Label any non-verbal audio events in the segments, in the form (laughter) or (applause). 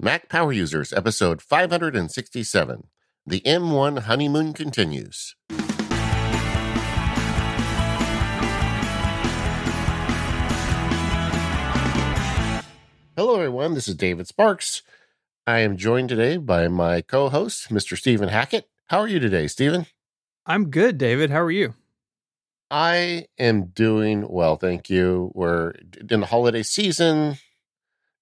Mac Power Users, episode 567. The M1 honeymoon continues. Hello, everyone. This is David Sparks. I am joined today by my co host, Mr. Stephen Hackett. How are you today, Stephen? I'm good, David. How are you? I am doing well, thank you. We're in the holiday season.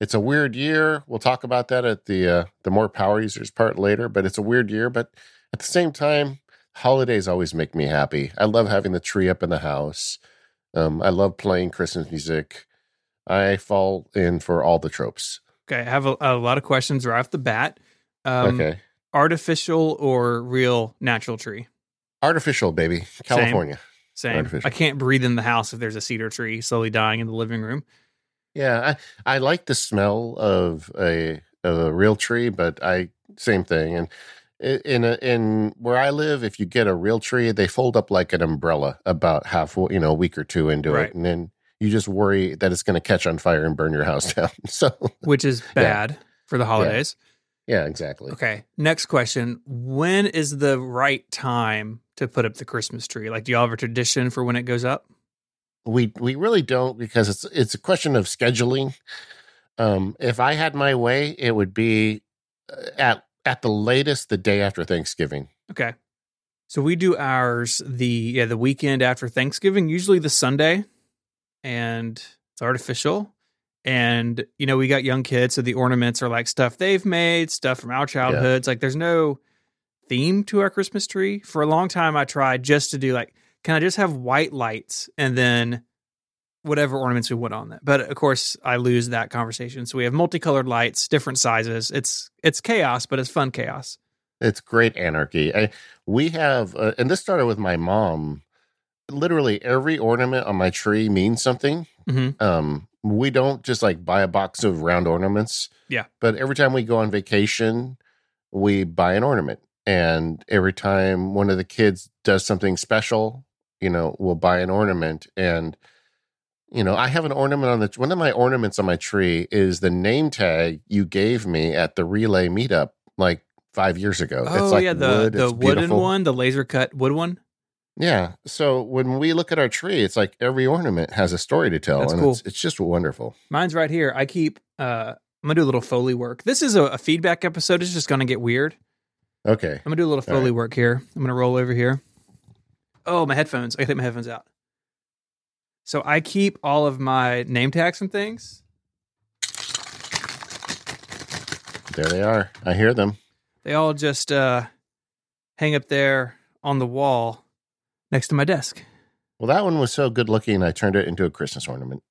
It's a weird year. We'll talk about that at the uh, the more power users part later. But it's a weird year. But at the same time, holidays always make me happy. I love having the tree up in the house. Um, I love playing Christmas music. I fall in for all the tropes. Okay, I have a, a lot of questions right off the bat. Um, okay, Artificial or real natural tree? artificial baby, California. Same. Artificial. I can't breathe in the house if there's a cedar tree slowly dying in the living room. Yeah, I, I like the smell of a of a real tree, but I same thing. And in a, in where I live, if you get a real tree, they fold up like an umbrella about half you know a week or two into Right. it, and then you just worry that it's going to catch on fire and burn your house (laughs) down. So which is bad for the holidays. yeah, exactly. Okay. Next question. When is the right time to put up the Christmas tree? Like, do y'all have a tradition for when it goes up? We we really don't because it's it's a question of scheduling. Um, if I had my way, it would be uh, at at the latest the day after Thanksgiving. Okay. So we do ours the yeah the weekend after Thanksgiving, usually the Sunday, and it's artificial. And you know we got young kids, so the ornaments are like stuff they've made, stuff from our childhoods. Like there's no theme to our Christmas tree. For a long time, I tried just to do like, can I just have white lights and then whatever ornaments we want on that? But of course, I lose that conversation. So we have multicolored lights, different sizes. It's it's chaos, but it's fun chaos. It's great anarchy. I, we have, uh, and this started with my mom. Literally every ornament on my tree means something. hmm Um, we don't just like buy a box of round ornaments. Yeah. But every time we go on vacation, we buy an ornament. And every time one of the kids does something special, you know, we'll buy an ornament. And, you know, I have an ornament on the, one of my ornaments on my tree is the name tag you gave me at the relay meetup like five years ago. Oh yeah, the wood, the it's wooden beautiful. one, the laser cut wood one. Yeah. So when we look at our tree, it's like every ornament has a story to tell. That's and cool. it's, it's just wonderful. Mine's right here. I keep. uh I'm gonna do a little foley work. This is a, a feedback episode. It's just gonna get weird. Okay. I'm gonna do a little foley right. work here. I'm gonna roll over here. Oh, my headphones. I gotta take my headphones out. So I keep all of my name tags and things. There they are. I hear them. They all just uh hang up there on the wall next to my desk. Well, that one was so good looking, I turned it into a Christmas ornament.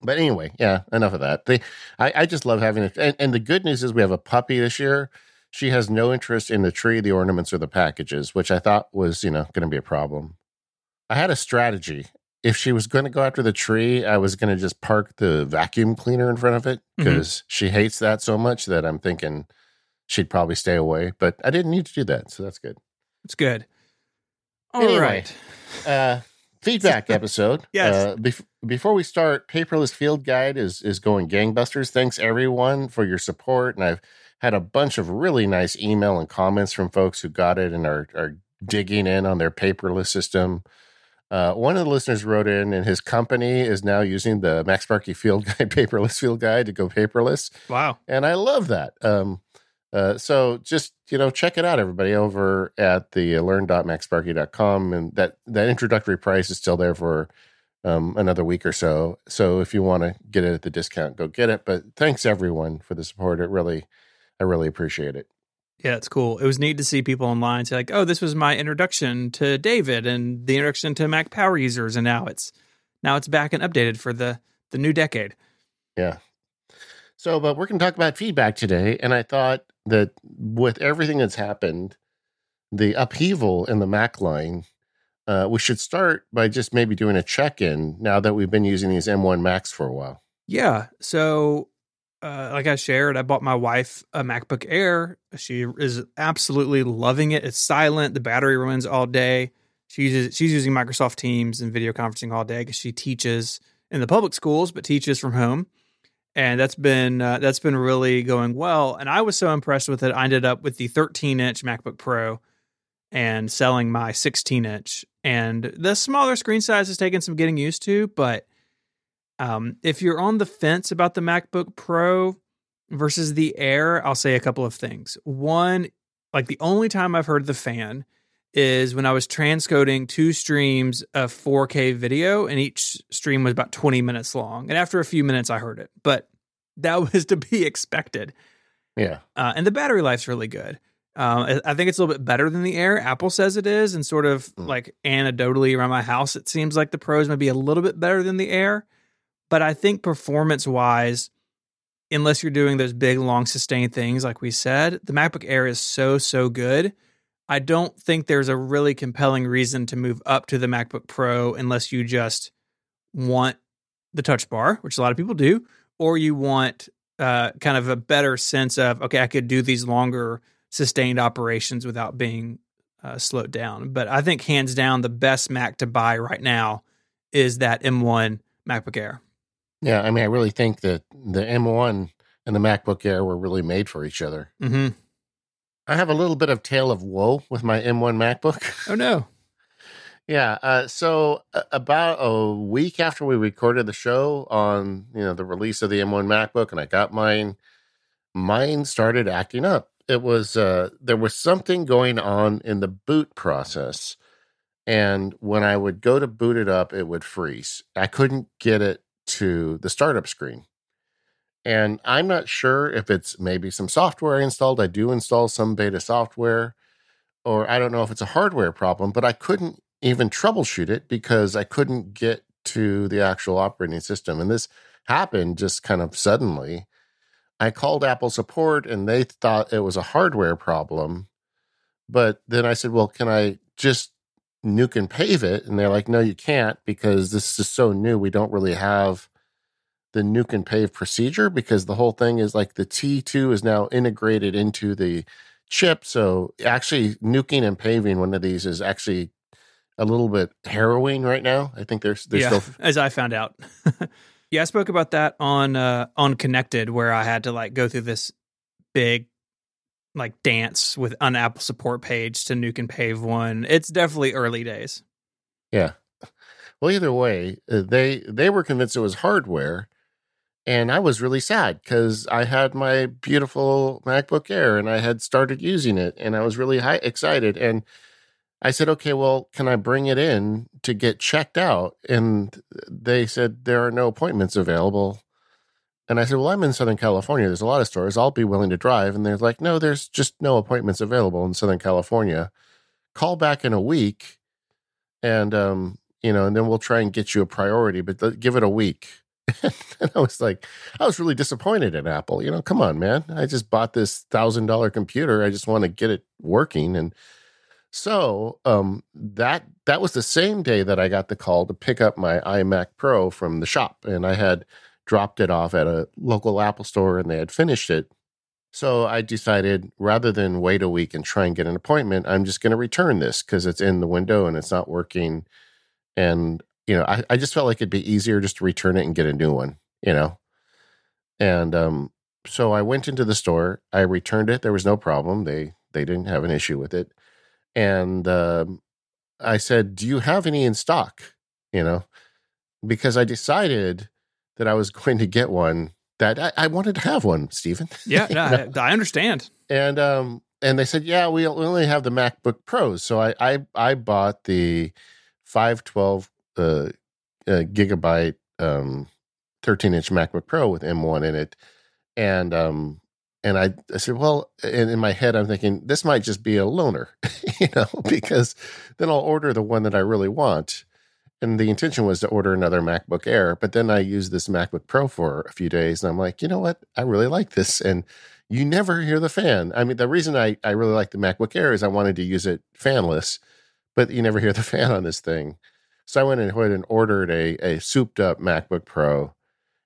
But anyway, yeah, enough of that. They, I, I just love having it. And, and the good news is we have a puppy this year. She has no interest in the tree, the ornaments, or the packages, which I thought was, you know, going to be a problem. I had a strategy. If she was going to go after the tree, I was going to just park the vacuum cleaner in front of it because she hates that so much that I'm thinking she'd probably stay away. But I didn't need to do that. So that's good. It's good. All right. Anyway. uh (laughs) feedback episode Yes. uh, bef- before we start paperless field guide is is going gangbusters thanks everyone for your support and i've had a bunch of really nice email and comments from folks who got it and are are digging in on their paperless system uh, one of the listeners wrote in and his company is now using the MacSparky field (laughs) guide paperless field guide to go paperless Wow. and I love that. Um, uh, so just you know, check it out, everybody, over at the learn.macsparky.com, and that that introductory price is still there for um, another week or so. So if you want to get it at the discount, go get it. But thanks everyone for the support. It really, I really appreciate it. Yeah, it's cool. It was neat to see people online say like, "Oh, this was my introduction to David and the introduction to Mac Power users, and now it's now it's back and updated for the the new decade." Yeah. So, but we're going to talk about feedback today, and I thought that with everything that's happened, the upheaval in the Mac line, uh, we should start by just maybe doing a check-in now that we've been using these M1 Macs for a while. Yeah. So, uh, like I shared, I bought my wife a MacBook Air. She is absolutely loving it. It's silent. The battery runs all day. She uses she's using Microsoft Teams and video conferencing all day because she teaches in the public schools, but teaches from home. and that's been uh, that's been really going well. And I was so impressed with it. I ended up with the 13 inch MacBook Pro and selling my 16 inch. And the smaller screen size has taken some getting used to, but um, if you're on the fence about the MacBook Pro versus the Air, I'll say a couple of things. One, like the only time I've heard the fan is when I was transcoding two streams of 4K video, and each stream was about 20 minutes long. And after a few minutes, I heard it, but (laughs) that was to be expected. Yeah. Uh, and the battery life's really good. Uh, I think it's a little bit better than the Air. Apple says it is, and sort of mm. like anecdotally around my house, it seems like the Pros may be a little bit better than the Air. But I think performance wise, unless you're doing those big, long, sustained things like we said, the MacBook Air is so, so good. I don't think there's a really compelling reason to move up to the MacBook Pro unless you just want the touch bar, which a lot of people do, or you want uh, kind of a better sense of, okay, I could do these longer, sustained operations without being uh, slowed down. But I think hands down, the best Mac to buy right now is that M1 MacBook Air. Yeah, I mean, I really think that the M1 and the MacBook Air were really made for each other. Mm-hmm. I have a little bit of tale of woe with my M1 MacBook. Oh no. (laughs) yeah. Uh, so uh, about a week after we recorded the show on you know the release of the M1 MacBook, and I got mine, mine started acting up. It was uh, there was something going on in the boot process, and when I would go to boot it up, it would freeze. I couldn't get it to the startup screen. And I'm not sure if it's maybe some software I installed. I do install some beta software, or I don't know if it's a hardware problem, but I couldn't even troubleshoot it because I couldn't get to the actual operating system. And this happened just kind of suddenly. I called Apple support and they thought it was a hardware problem. But then I said, well, can I just nuke and pave it and they're like no you can't because this is so new we don't really have the nuke and pave procedure because the whole thing is like the t2 is now integrated into the chip so actually nuking and paving one of these is actually a little bit harrowing right now. I think there's there's yeah, still (laughs) as i found out. (laughs) Yeah i spoke about that on uh on connected where i had to like go through this big like dance with an Apple support page to nuke and pave one. It's definitely early days. Yeah. Well, either way, uh, they they were convinced it was hardware, and I was really sad because I had my beautiful MacBook Air and I had started using it, and I was really high, excited. And I said, "Okay, well, can I bring it in to get checked out?" And they said there are no appointments available and I said, Well, I'm in Southern California. There's a lot of stores. I'll be willing to drive. And they're like, No, there's just no appointments available in Southern California. Call back in a week and, um, you know, and then we'll try and get you a priority, but give it a week. (laughs) and I was like, I was really disappointed at Apple. You know, come on, man. I just bought this thousand dollar computer. I just want to get it working. And so um, that that was the same day that I got the call to pick up my iMac Pro from the shop. And I had dropped it off at a local Apple store and they had finished it. So I decided rather than wait a week and try and get an appointment, I'm just going to return this because it's in the window and it's not working. And, you know, I, I just felt like it'd be easier just to return it and get a new one, you know? And um, so I went into the store, I returned it. There was no problem. They, they didn't have an issue with it. And um, I said, Do you have any in stock? You know, because I decided that I was (laughs) going to get one that I, I wanted to have one, Stephen. (laughs) Yeah, no, I, I, understand. And um and they said, yeah, we only have the MacBook Pros. So I I, I bought the 512 uh, uh, gigabyte um 13 inch MacBook Pro with M1 in it. And um and I, I said, well, and in my head, I'm thinking this might just be a loaner, (laughs) you know, because then I'll order the one that I really want and the intention was to order another MacBook Air, but then I used this MacBook Pro for a few days and I'm like, you know what? I really like this. And you never hear the fan. I mean, the reason I, I really like the MacBook Air is I wanted to use it fanless, but you never hear the (laughs) fan on this thing. So I went ahead and ordered a, a souped up MacBook Pro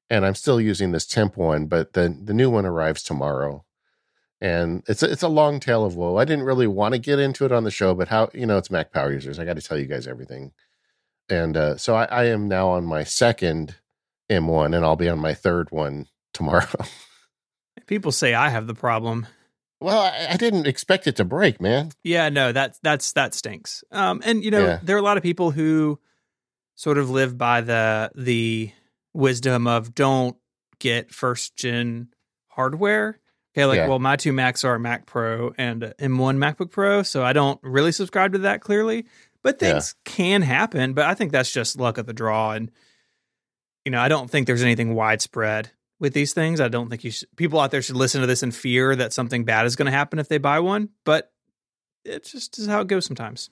and I'm still using this temp one, but the, the new one arrives tomorrow. And it's a, it's a long tale of woe. I didn't really want to get into it on the show, but how, you know, it's Mac Power users. I got to tell you guys everything and uh, so I, I, am now on my second M1, and I'll be on my third one tomorrow. (laughs) People say I have the problem. Well, I, I, didn't expect it to break, man. Yeah, no, that's that's that stinks. Um, and you know, Yeah. there are a lot of people who sort of live by the the wisdom of don't get first gen hardware. Okay, like Yeah. well, my two Macs are a Mac Pro and a M1 MacBook Pro, so I don't really subscribe to that clearly. But Yeah. things can happen. But I think that's just luck of the draw, and you know, I don't think there's anything widespread with these things. I don't think you should, people out there should listen to this in fear that something bad is going to happen if they buy one. But it just is how it goes sometimes.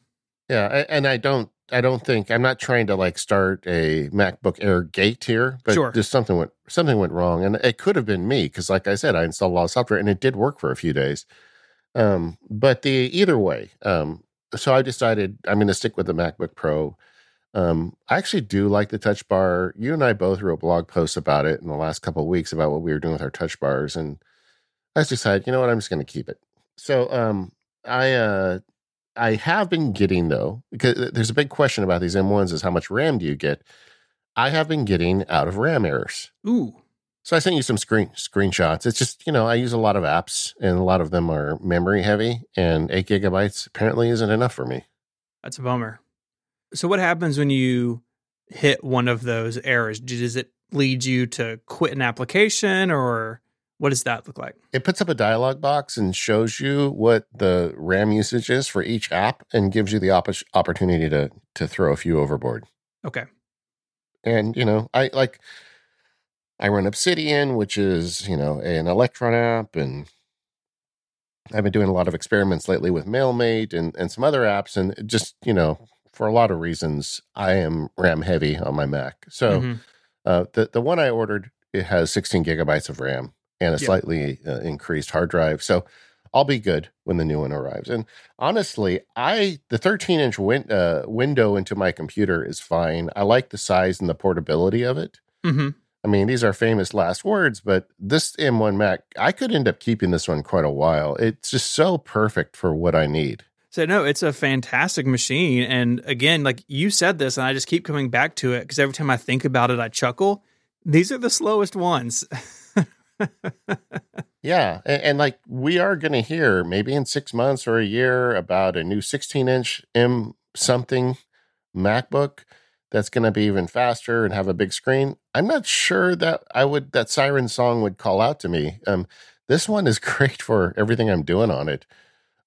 Yeah, and I don't, I don't think I'm not trying to like start a MacBook Air gate here, but Sure. just something went, something went wrong, and it could have been me because, like I said, I installed a lot of software and it did work for a few days. Um, but the either way, um, so I decided I'm going to stick with the MacBook Pro. Um, I actually do like the Touch Bar. You and I both wrote blog posts about it in the last couple weeks about what we were doing with our Touch Bars, and I just decided, you know what, I'm just going to keep it. So, um, I uh, I have been getting though, because there's a big question about these M1s is how much RAM do you get? I have been getting out of RAM errors. Ooh, So I sent you some screen screenshots. It's just, you know, I use a lot of apps and a lot of them are memory heavy and eight gigabytes apparently isn't enough for me. that's a bummer. So what happens when you hit one of those errors? Does it lead you to quit an application or what does that look like? It puts up a dialog box and shows you what the RAM usage is for each app and gives you the opp- opportunity to to throw a few overboard. Okay. and you know i like i run obsidian which is you know an electron app and i've been doing a lot of experiments lately with mailmate and, and some other apps and just you know for a lot of reasons i am ram heavy on my mac so Mhm. uh, the, the one i ordered it has 16 gigabytes of ram and a Yeah. slightly uh, increased hard drive so i'll be good when the new one arrives and honestly i the 13 inch win, uh, window into my computer is fine i like the size and the portability of it Mhm. I mean these are famous last words but this m1 mac i could end up keeping this one quite a while it's just so perfect for what i need So no, it's a fantastic machine. And again, like you said this, and I just keep coming back to it because every time I think about it, I chuckle. These are the slowest ones. (laughs) Yeah, and, and like we are going to hear maybe in six months or a year about a new 16 inch M something MacBook that's going to be even faster and have a big screen. I'm not sure that I would that siren song would call out to me. Um, this one is (laughs) great for everything I'm doing on it.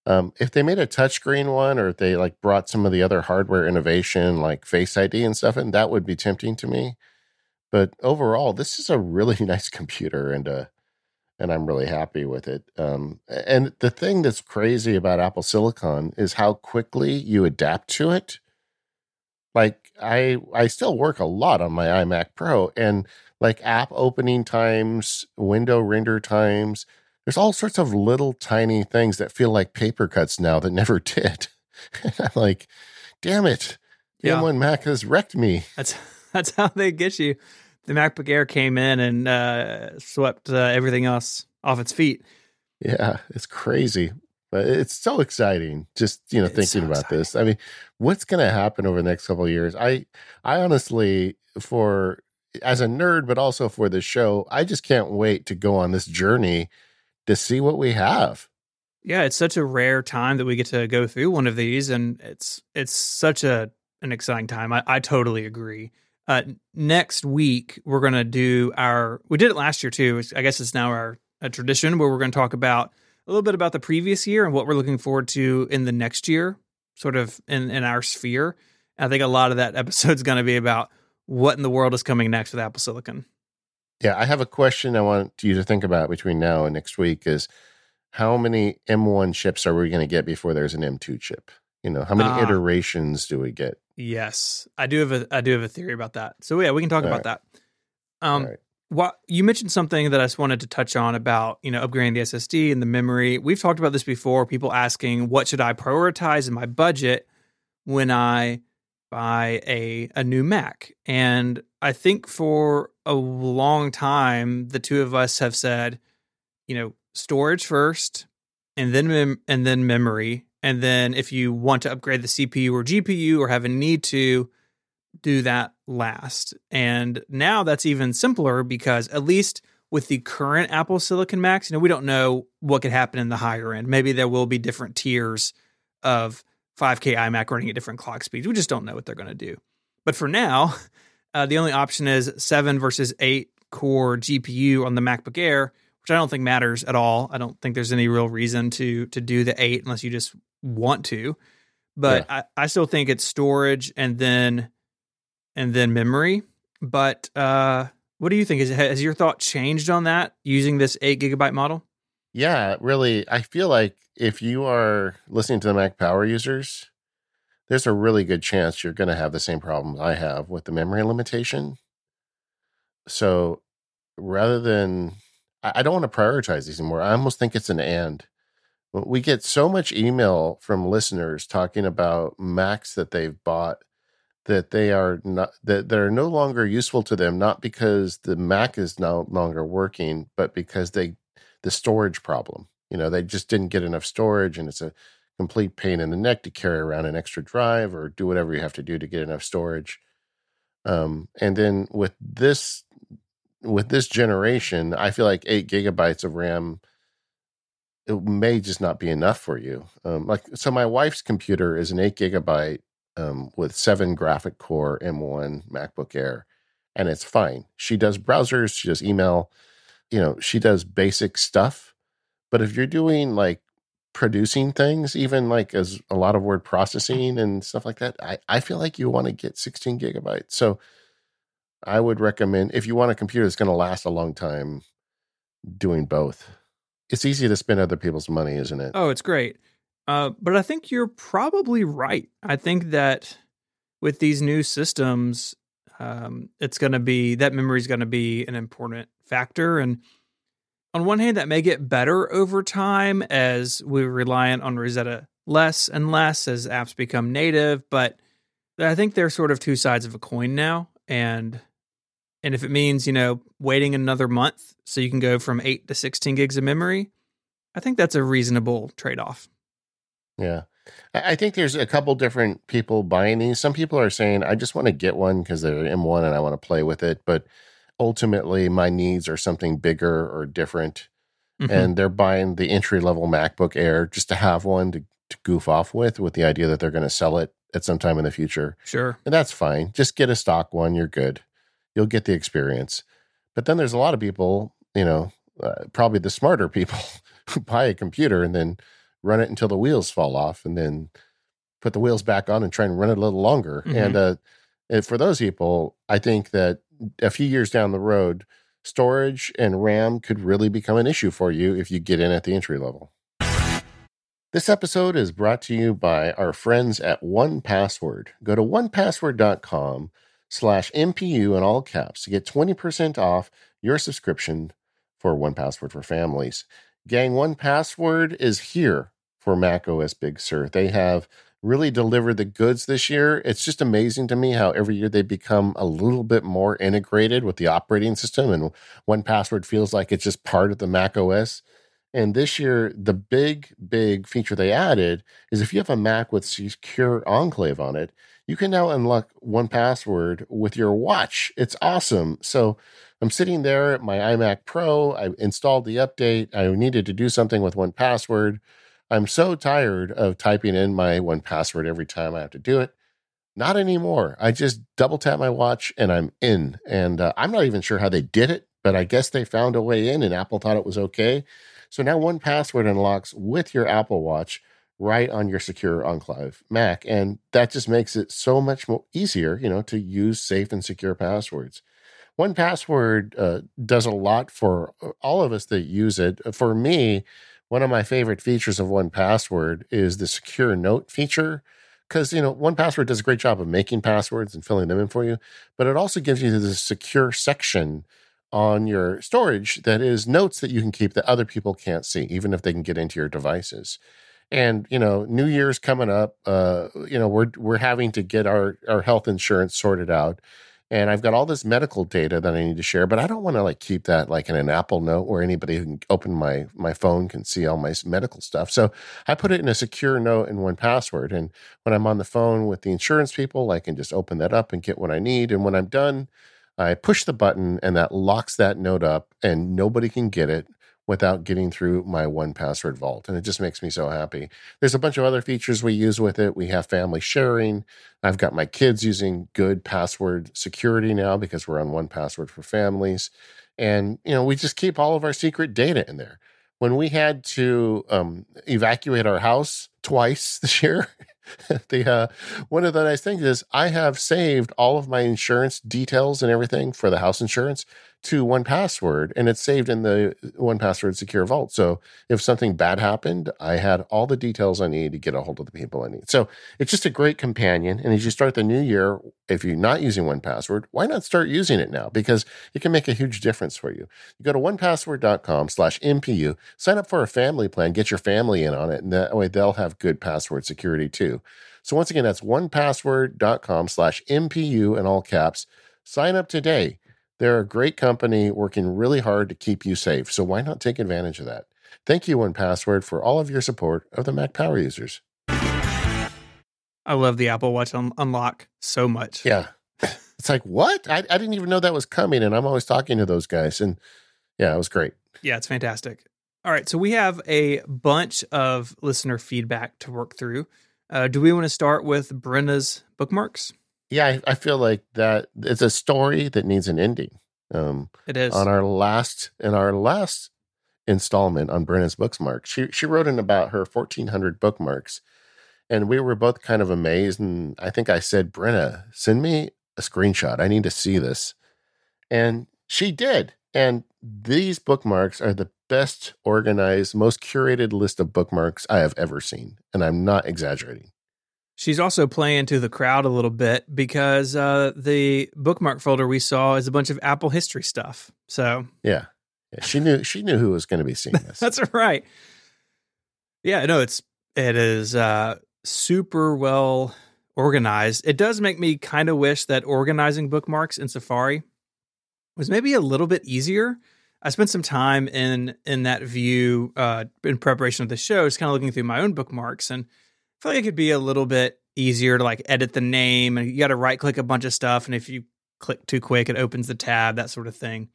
Um, if they made a touchscreen one, or if they like brought some of the other hardware innovation like Face ID and stuff and that would be tempting to me. But overall, this is a really (laughs) nice computer, and uh, and I'm really happy with it. Um, and the thing that's crazy about Apple Silicon is how quickly you adapt to it. Like I, I still work a lot on my iMac Pro, and like app opening times, window render times. There's all sorts of little tiny things that feel like paper cuts now that (laughs) never did. and I'm like, damn it, the Yeah. M1 Mac has wrecked me. That's (laughs) that's how they get you. The MacBook Air came in and uh, swept uh, everything else off its feet. Yeah, it's crazy. But it's so exciting just, you know, It's thinking so about this. I mean, what's going to happen over the next couple of years? I I honestly for as a nerd but also for the show, I just can't wait to go on this journey to see what we have. Yeah, it's such a rare time that we get to go through one of these, and it's it's such a an exciting time. I, I totally agree. Uh, next week we're gonna do our. We did it last year too. I guess it's now our a tradition where we're going to talk about a little bit about the previous year and what we're looking forward to in the next year, sort of in in our sphere. I think a lot of that (laughs) episode is going to be about what in the world is coming next with Apple Silicon. Yeah, I have a question I want you to think about between now and next week is how many M1 chips are we going to get before there's an M2 chip? You know, how many Ah. iterations do we get? Yes, I do have a I do have a theory about that. So yeah, we can talk All about that. Um, All right. What you mentioned something that I just wanted to touch on about you know upgrading the SSD and the memory. We've talked about this before. People asking what should I prioritize in my budget when I buy a a new Mac, and I think for a long time the two of us have said, you know, storage first, and then mem- and then memory, and then if you want to upgrade the CPU or GPU or have a need to, do that last. And now that's even simpler because at least with the current Apple Silicon Macs, you know, we don't know what could happen in the higher end. Maybe there will be different tiers of 5K iMac running at different clock speeds. We just don't know what they're going to do. But for now, (laughs) uh, the only option is seven versus eight core GPU on the MacBook Air, which I don't think matters at all. I don't think there's any real reason to to do the eight unless you just want to. But yeah. I, I still think it's storage and then and then memory. But uh, what do you think? Is has your thought changed on that using this eight gigabyte model? Yeah, really. I feel like if you are listening to the Mac Power users, there's a really good chance you're going to have the same problem I have with the memory limitation. So rather than, I don't want to prioritize these anymore. I almost think it's an and. We get so much email from listeners talking about Macs that they've bought that they are not that they're no longer useful to them, not because the Mac is no longer working, but because they the storage problem. You know, they just didn't get enough storage, and it's a complete pain in the neck to carry around an extra drive or do whatever you have to do to get enough storage. Um, and then with this with this generation, I feel like eight gigabytes of RAM it may just not be enough for you. Um, like so, my wife's computer is an eight gigabyte um, with seven graphic core M1 MacBook Air, and it's fine. She does browsers, she does email, you know, she does basic stuff. But if you're doing like producing things, even like as a lot of word processing and stuff like that, I, I feel like you want to get 16 gigabytes. So I would recommend if you want a computer that's going to last a long time, doing both. It's easy to spend other people's money, isn't it? Oh, it's great. Uh, but I think you're probably right. I think that with these new systems, um, it's going to be that memory is going to be an important factor. And on one hand, that may get better over time as we're reliant on Rosetta less and less as apps become native. But I think they're sort of two sides of a coin now. And and if it means, you know, waiting another month so you can go from eight to 16 gigs of memory, I think that's a reasonable trade off. Yeah. I think there's a couple different people buying these. Some people are saying, I just want to get one because they're M1 and I want to play with it. But ultimately my needs are something bigger or different. Mm-hmm. And they're buying the entry level MacBook Air just to have one to, to goof off with, with the idea that they're going to sell it at some time in the future. Sure. And that's fine. Just get a stock one. You're good. You'll get the experience. But then there's a lot of people, you know, uh, probably the smarter people (laughs) who buy a computer and then run it until the wheels fall off and then put the wheels back on and try and run it a little longer. Mm-hmm. And, uh, and for those people, I think that a few years down the road, storage and RAM could really become an issue for you if you get in at the entry level. This episode is brought to you by our friends at 1Password. Go to onepassword.com slash MPU in all caps to get 20% off your subscription for 1Password for families. Gang, 1Password is here for Mac OS Big Sur. They have really delivered the goods this year. It's just amazing to me how every year they become a little bit more integrated with the operating system, and 1Password feels like it's just part of the Mac OS. And this year, the big, big feature they added is if you have a Mac with Secure Enclave on it, you can now unlock 1Password with your watch. It's awesome. So I'm sitting there at my iMac Pro. I installed the update. I needed to do something with 1Password. I'm so tired of typing in my 1Password every time I have to do it. Not anymore. I just double tap my watch and I'm in. And uh, I'm not even sure how they did it, but I guess they found a way in and Apple thought it was okay. So now 1Password unlocks with your Apple Watch right on your secure enclave Mac. And that just makes it so much more easier, you know, to use safe and secure passwords. 1Password uh, does a lot for uh, all of us that use it. For me, one of my favorite features of 1Password is the secure note feature because you know 1Password does a great job of making passwords and filling them in for you but it also gives you the secure section on your storage that is notes that you can keep that other people can't see even if they can get into your devices. And you know new year's coming up uh you know we're we're having to get our our health insurance sorted out and I've got all this medical data that I need to share, but I don't want to like keep that like in an Apple Note where anybody who can open my my phone can see all my medical stuff. So I put it in a secure note in 1Password, and when I'm on the phone with the insurance people, I can just open that up and get what I need. And when I'm done, I push the button and that locks that note up and nobody can get it without getting through my one password vault. And it just makes me so happy. There's a bunch of other features we use with it. We have family sharing. I've got my kids using good password security now because we're on one password for families. And, you know, we just keep all of our secret data in there. When we had to um, evacuate our house twice (laughs) this year, the uh, one of the nice things is I have saved all of my insurance details and everything for the house insurance to one password and it's saved in the uh, one password secure vault. So if something bad happened i had all the details i need to get a hold of the people i need. So it's just a great companion and as you start the new year if you're not using one password why not start using it now? Because it can make a huge difference for you. You go to onepassword.com slash mpu sign up for a family plan get your family in on it and that way they'll have good password security too. So once again that's onepassword.com slash mpu in all caps. Sign up today they're a great company working really hard to keep you safe, so why not take advantage of that? Thank you, 1Password, for all of your support of the Mac Power users. I love the Apple Watch un- unlock so much. Yeah. (laughs) It's like, what? I, I didn't even know that was coming. And I'm always talking to those guys. And yeah, it was great. Yeah, it's fantastic. All right. So we have a bunch of listener feedback to work through. Uh, do we want to start with Brenda's bookmarks? Yeah, I, I, feel like that it's a story that needs an ending. Um, it is on our last in our last installment on Brenna's bookmarks. She she wrote in about her fourteen hundred bookmarks, and we were both kind of amazed. And I think I said, Brenna, send me a screenshot. I need to see this, and she did. And these bookmarks are the best organized, most curated list of bookmarks I have ever seen, and I'm not exaggerating. She's also playing to the crowd a little bit because uh, the bookmark folder we saw is a bunch of Apple history stuff. So yeah, yeah she knew she knew who was going to be seeing (laughs) this. That's right. Yeah, no, it's it is uh, super well organized. It does make me kind of wish that organizing bookmarks in Safari was maybe a little bit easier. I spent some time in in that view uh, in preparation of the show, just kind of looking through my own bookmarks and feel like it could be a little bit easier to like edit the name and you got to right click a bunch of stuff. And if you click too quick, it opens the tab, that sort of thing.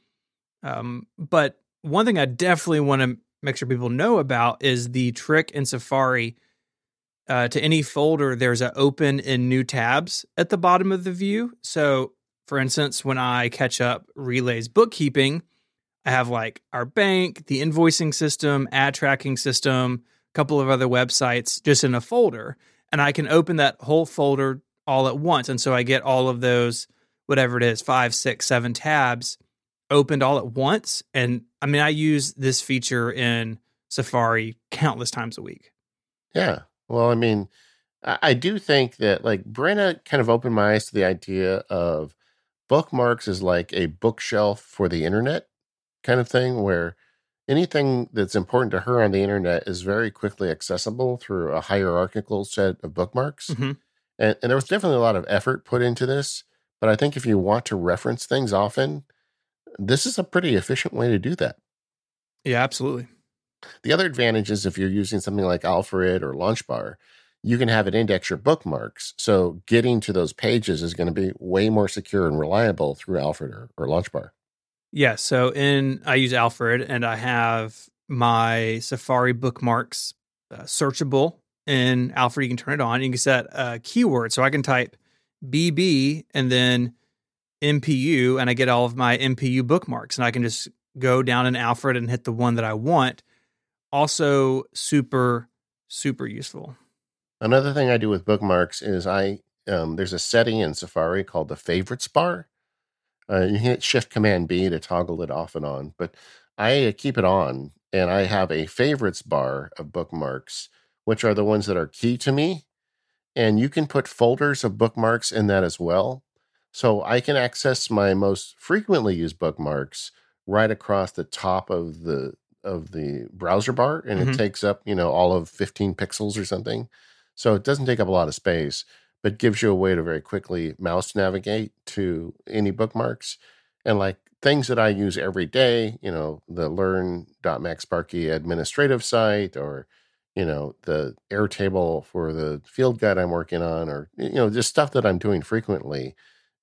Um, but one thing I definitely want to make sure people know about is the trick in Safari. Uh, to any folder, there's an open in new tabs at the bottom of the view. So, for instance, when I catch up Relays bookkeeping, I have like our bank, the invoicing system, ad tracking system, couple of other websites just in a folder and I can open that whole folder all at once. And so I get all of those, whatever it is, five, six, seven tabs opened all at once. And I mean, I use this feature in Safari countless times a week. Yeah. Well, I mean, I do think that like Brenna kind of opened my eyes to the idea of bookmarks is like a bookshelf for the internet kind of thing where anything that's important to her on the internet is very quickly accessible through a hierarchical set of bookmarks. Mm-hmm. And, and there was definitely a lot of effort put into this. But I think if you want to reference things often, this is a pretty efficient way to do that. Yeah, absolutely. The other advantage is if you're using something like Alfred or Launchbar, you can have it index your bookmarks. So getting to those pages is going to be way more secure and reliable through Alfred or, or Launchbar. Yeah. So in I use Alfred and I have my Safari bookmarks uh, searchable in Alfred. You can turn it on. You can set a keyword. So I can type BB and then MPU and I get all of my MPU bookmarks and I can just go down in Alfred and hit the one that I want. Also super, super useful. Another thing I do with bookmarks is I um, there's a setting in Safari called the favorites bar uh, you hit Shift Command B to toggle it off and on, but I uh, keep it on and I have a favorites bar of bookmarks, which are the ones that are key to me. And you can put folders of bookmarks in that as well. So I can access my most frequently used bookmarks right across the top of the of the browser bar and mm-hmm. it takes up, you know, all of 15 pixels or something. So it doesn't take up a lot of space but gives you a way to very quickly mouse navigate to any bookmarks. And like things that I use every day, you know, the learn.macsparky administrative site or, you know, the Airtable for the field guide I'm working on or, you know, just stuff that I'm doing frequently.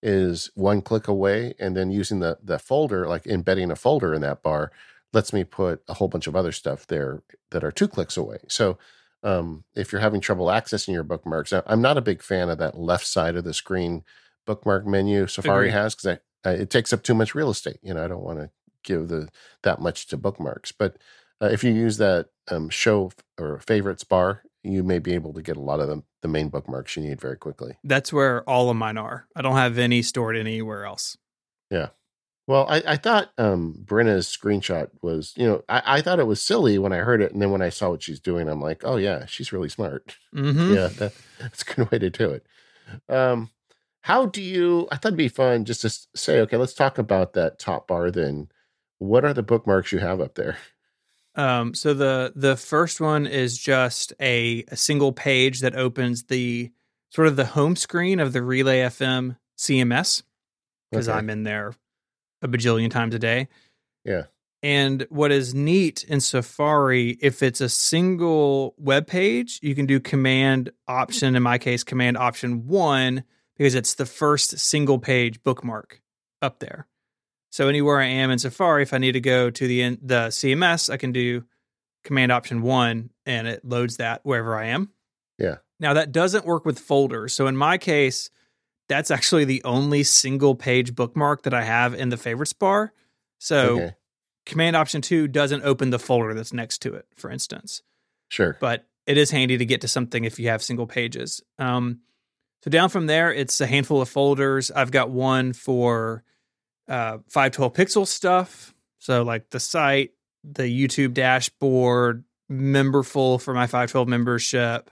is one click away, and then using the the folder, like embedding a folder in that bar, lets me put a whole bunch of other stuff there that are two clicks away. So um, if you're having trouble accessing your bookmarks, I'm not a big fan of that left side of the screen bookmark menu Safari Agreed. has because it takes up too much real estate. You know, I don't want to give the that much to bookmarks, but uh, if you use that um, show or favorites bar, you may be able to get a lot of the, the main bookmarks you need very quickly. That's where all of mine are. I don't have any stored anywhere else. Yeah. Well, I, I thought um, Brenna's screenshot was, you know, I, I thought it was silly when I heard it. And then when I saw what she's doing, I'm like, oh, yeah, she's really smart. (laughs) Mm-hmm. Yeah, that, that's a good way to do it. Um, how do you, I thought it'd be fun just to say, okay, let's talk about that top bar then. What are the bookmarks you have up there? Um, so the the first one is just a, a single page that opens the sort of the home screen of the Relay FM CMS because okay. I'm in there a bajillion times a day. Yeah. And what is neat in Safari, if it's a single web page, you can do command option, in my case, command option one, because it's the first single page bookmark up there. So anywhere I am in Safari, if I need to go to the the CMS, I can do Command Option One, and it loads that wherever I am. Yeah. Now that doesn't work with folders. So in my case, that's actually the only single page bookmark that I have in the favorites bar. So okay. Command Option Two doesn't open the folder that's next to it, for instance. Sure. But it is handy to get to something if you have single pages. Um, so down from there, it's a handful of folders. I've got one for uh, 512 pixel stuff. So like the site, the YouTube dashboard, memberful for my 512 membership,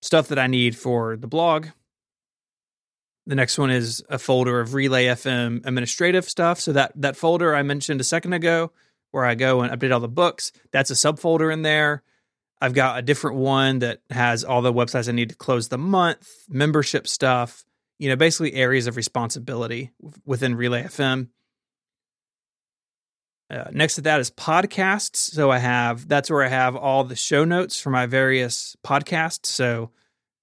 stuff that I need for the blog. The next one is a folder of Relay FM administrative stuff. So that that folder I mentioned a second ago, where I go and update all the books, that's a subfolder in there. I've got a different one that has all the websites I need to close the month, membership stuff, you know, basically areas of responsibility within Relay FM. Uh, next to that is podcasts. So I have that's where I have all the show notes for my various podcasts. So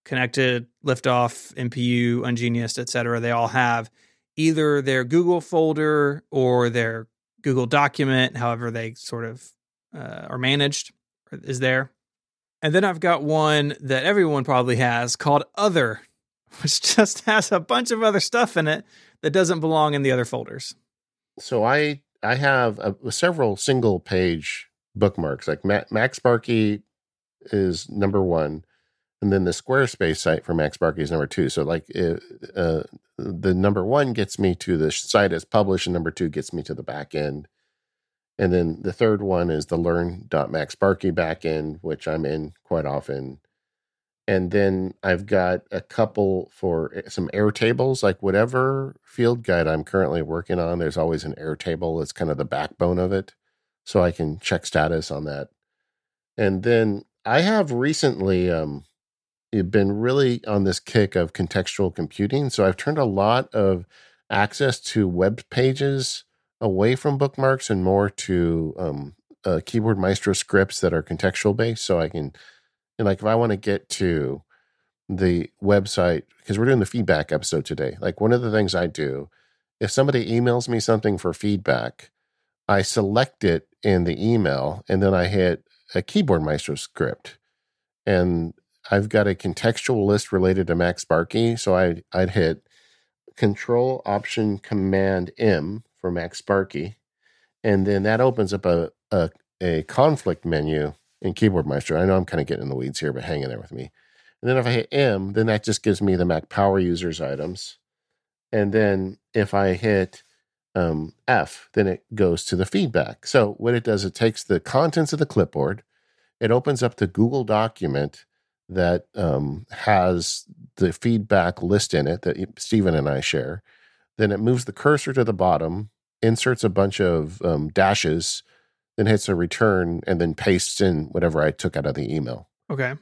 connected, liftoff, MPU, Ungeniused, etc. They all have either their Google folder or their Google document, however they sort of uh, are managed, is there. And then I've got one that everyone probably has called Other (laughs) which just has a bunch of other stuff in it that doesn't belong in the other folders. So I I have a, several single page bookmarks. Like Ma- MacSparky is number one, and then the Squarespace site for MacSparky is number two. So like uh, the number one gets me to the site as published, and number two gets me to the back end. And then the third one is the learn.macsparky backend, which I'm in quite often and then I've got a couple for eh, some Airtables, like whatever field guide I'm currently working on. There's always an Airtable. It's kind of the backbone of it, so I can check status on that. And then I have recently um, been really on this kick of contextual computing. So I've turned a lot of access to web pages away from bookmarks and more to um, uh, Keyboard Maestro scripts that are contextual based, so I can and like if I want to get to the website, because we're doing the feedback episode today, like one of the things I do, if somebody emails me something for feedback, I select it in the email and then I hit a keyboard maestro script. And I've got a contextual list related to Max MacSparky. So I, I'd hit Control Option Command M for Max MacSparky. And then that opens up a, a, a conflict menu in Keyboard Maestro. I know I'm kind of getting in the weeds here, but hang in there with me. And then if I hit M, then that just gives me the Mac Power Users items. And then if I hit um, F, then it goes to the feedback. So what it does, it takes the contents of the clipboard, it opens up the Google document that um, has the feedback list in it that Stephen and I share. Then it moves the cursor to the bottom, inserts a bunch of um, dashes then hits a return and then pastes in whatever I took out of the email. Okay.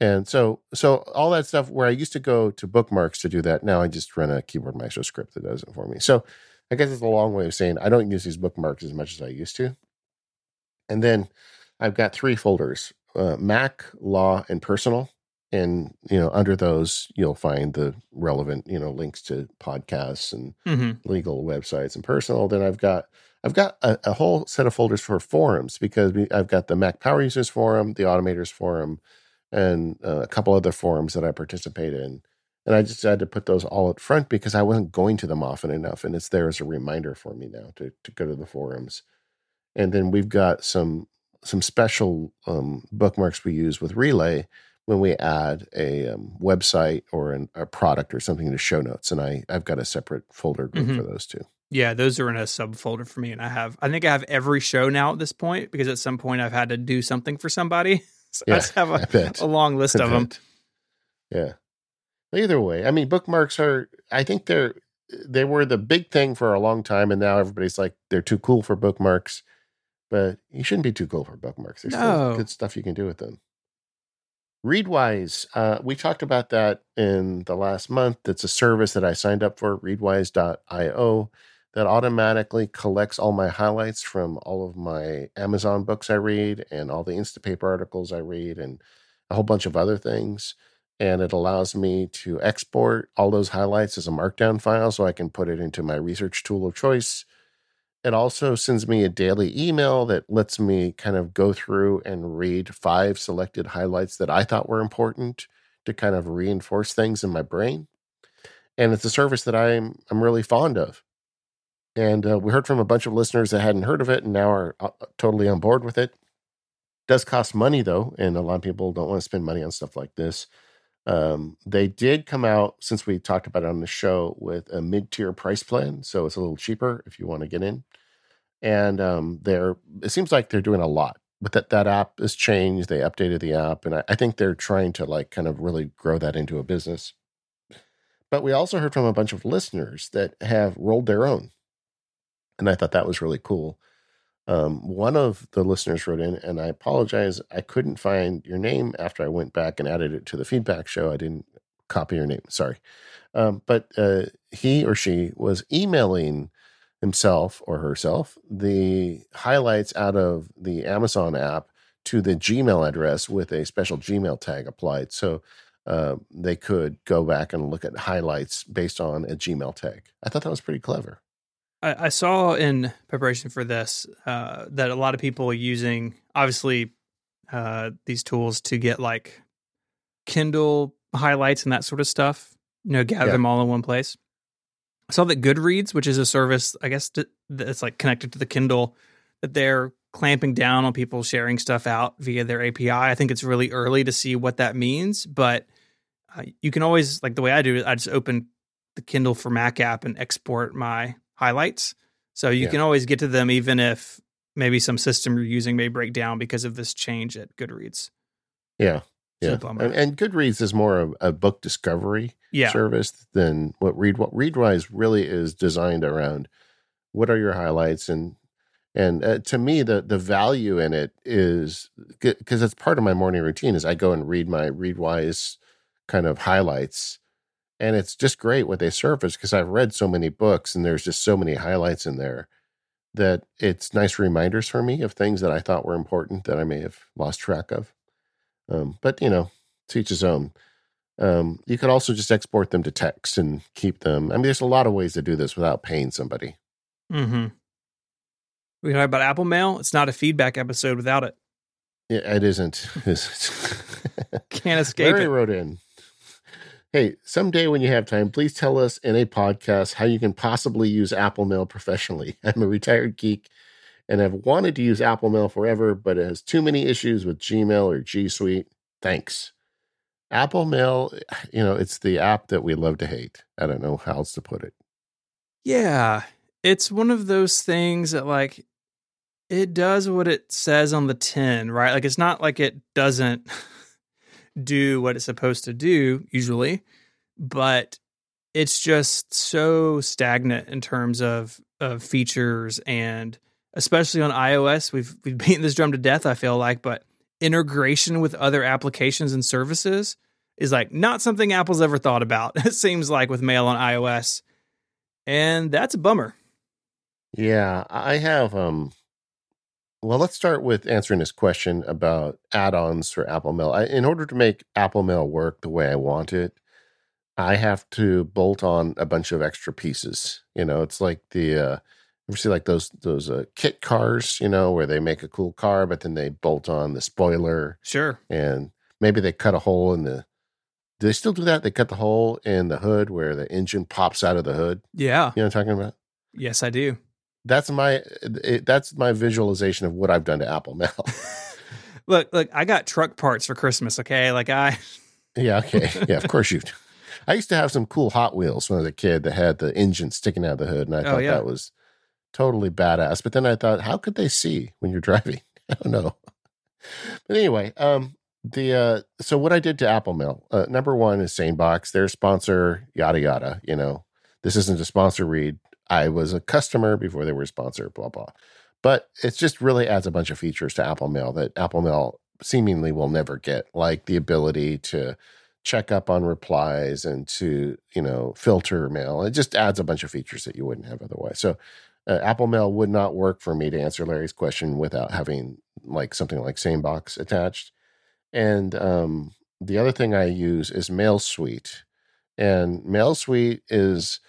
And so, so all that stuff where I used to go to bookmarks to do that, now I just run a keyboard maestro script that does it for me. So I guess it's a long way of saying I don't use these bookmarks as much as I used to. And then I've got three folders: uh, Mac, Law, and Personal. and you know under those you'll find the relevant you know links to podcasts and Mm-hmm. legal websites and personal. Then I've got I've got a, a whole set of folders for forums because we, I've got the Mac Power Users Forum, the Automators Forum, and uh, a couple other forums that I participate in. And I just had to put those all up front because I wasn't going to them often enough, and it's there as a reminder for me now to to go to the forums. And then we've got some some special um, bookmarks we use with Relay when we add a um, website or an, a product or something to show notes, and I I've got a separate folder group Mhm. for those two. Yeah, those are in a subfolder for me, and I have. I think I have every show now at this point because at some point I've had to do something for somebody. (laughs) So I just have a, a long list of them. Yeah. Either way, I mean, bookmarks are. I think they're they were the big thing for a long time, and now everybody's like they're too cool for bookmarks. But you shouldn't be too cool for bookmarks. There's still No. good stuff you can do with them. Readwise, uh, we talked about that in the last month. It's a service that I signed up for, readwise.io, that automatically collects all my highlights from all of my Amazon books I read and all the Instapaper articles I read and a whole bunch of other things. And it allows me to export all those highlights as a markdown file so I can put it into my research tool of choice. It also sends me a daily email that lets me kind of go through and read five selected highlights that I thought were important to kind of reinforce things in my brain. And it's a service that I'm I'm really fond of. And uh, we heard from a bunch of listeners that hadn't heard of it and now are uh, totally on board with it. does cost money though, and a lot of people don't want to spend money on stuff like this. Um, they did come out since we talked about it on the show with a mid-tier price plan, so it's a little cheaper if you want to get in. And um, they're it seems like they're doing a lot. But that that app has changed. They updated the app, and I, I think they're trying to like kind of really grow that into a business. But we also heard from a bunch of listeners that have rolled their own, and I thought that was really cool. Um, one of the listeners wrote in, and I apologize, I couldn't find your name after I went back and added it to the feedback show. I didn't copy your name, sorry. Um, but uh, he or she was emailing himself or herself the highlights out of the Amazon app to the Gmail address with a special Gmail tag applied. So uh, they could go back and look at highlights based on a Gmail tag. I thought that was pretty clever. I, I saw in preparation for this uh, that a lot of people are using obviously uh, these tools to get like Kindle highlights and that sort of stuff. You know, gather Yeah. them all in one place. I saw that Goodreads, which is a service, I guess that's like connected to the Kindle, that they're clamping down on people sharing stuff out via their API. I think it's really early to see what that means, but uh, you can always like the way I do it. I just open the Kindle for Mac app and export my highlights. So you Yeah. can always get to them even if maybe some system you're using may break down because of this change at Goodreads. Yeah. Yeah. And, and Goodreads is more of a book discovery Yeah. service than what Read what Readwise really is designed around. What are your highlights and and uh, to me the the value in it is because it's part of my morning routine is I go and read my Readwise kind of highlights and it's just great what they surface because I've read so many books and there's just so many highlights in there that it's nice reminders for me of things that I thought were important that I may have lost track of. Um, but you know, to each his own. Um, you could also just export them to text and keep them. I mean, there's a lot of ways to do this without paying somebody. Mm-hmm. We talk about Apple Mail. It's not a feedback episode without it. Yeah, it isn't. (laughs) Can't (laughs) escape Larry it. wrote in. Hey, someday when you have time, please tell us in a podcast how you can possibly use Apple Mail professionally. (laughs) I'm a retired geek and have wanted to use Apple Mail forever, but it has too many issues with Gmail or G Suite. Thanks. Apple Mail, (sighs) you know, it's the app that we love to hate. I don't know how else to put it. Yeah. It's one of those things that like it does what it says on the tin, right? Like it's not like it doesn't (laughs) do what it's supposed to do usually, but it's just so stagnant in terms of of features and especially on iOS, we've we've (laughs) beaten this drum to death, I feel like, but integration with other applications and services is like not something Apple's ever thought about. (laughs) It seems like with mail on iOS. And that's a bummer. Yeah, I have um well, let's start with answering this question about add-ons for Apple Mail. I, in order to make Apple Mail work the way I want it, I have to bolt on a bunch of extra pieces. You know, it's like the uh, ever see like those those uh, kit cars, you know, where they make a cool car, but then they bolt on the spoiler. Sure. And maybe they cut a hole in the. Do they still do that? They cut the hole in the hood where the engine pops out of the hood. Yeah. You know what I'm talking about? Yes, I do. That's my it, that's my visualization of what I've done to Apple Mail. (laughs) look, look, I got truck parts for Christmas. Okay, like I. yeah. Okay. (laughs) Yeah. Of course you. I used to have some cool Hot Wheels when I was a kid that had the engine sticking out of the hood, and I Oh, thought yeah. that was totally badass. But then I thought, how could they see when you're (laughs) driving? I don't know. But anyway, um, the uh, so what I did to Apple Mail, uh, number one is SaneBox, their sponsor, yada yada. You know, this isn't a sponsor read. I was a customer before they were a sponsor, blah blah. But it just really adds a bunch of features to Apple Mail that Apple Mail seemingly will never get, like the ability to check up on replies and to you know filter mail. It just adds a bunch of features that you wouldn't have otherwise. So uh, Apple Mail would not work for me to answer Larry's question without having like something like SaneBox attached. And um, the other thing I use is Mail Suite, and Mail Suite is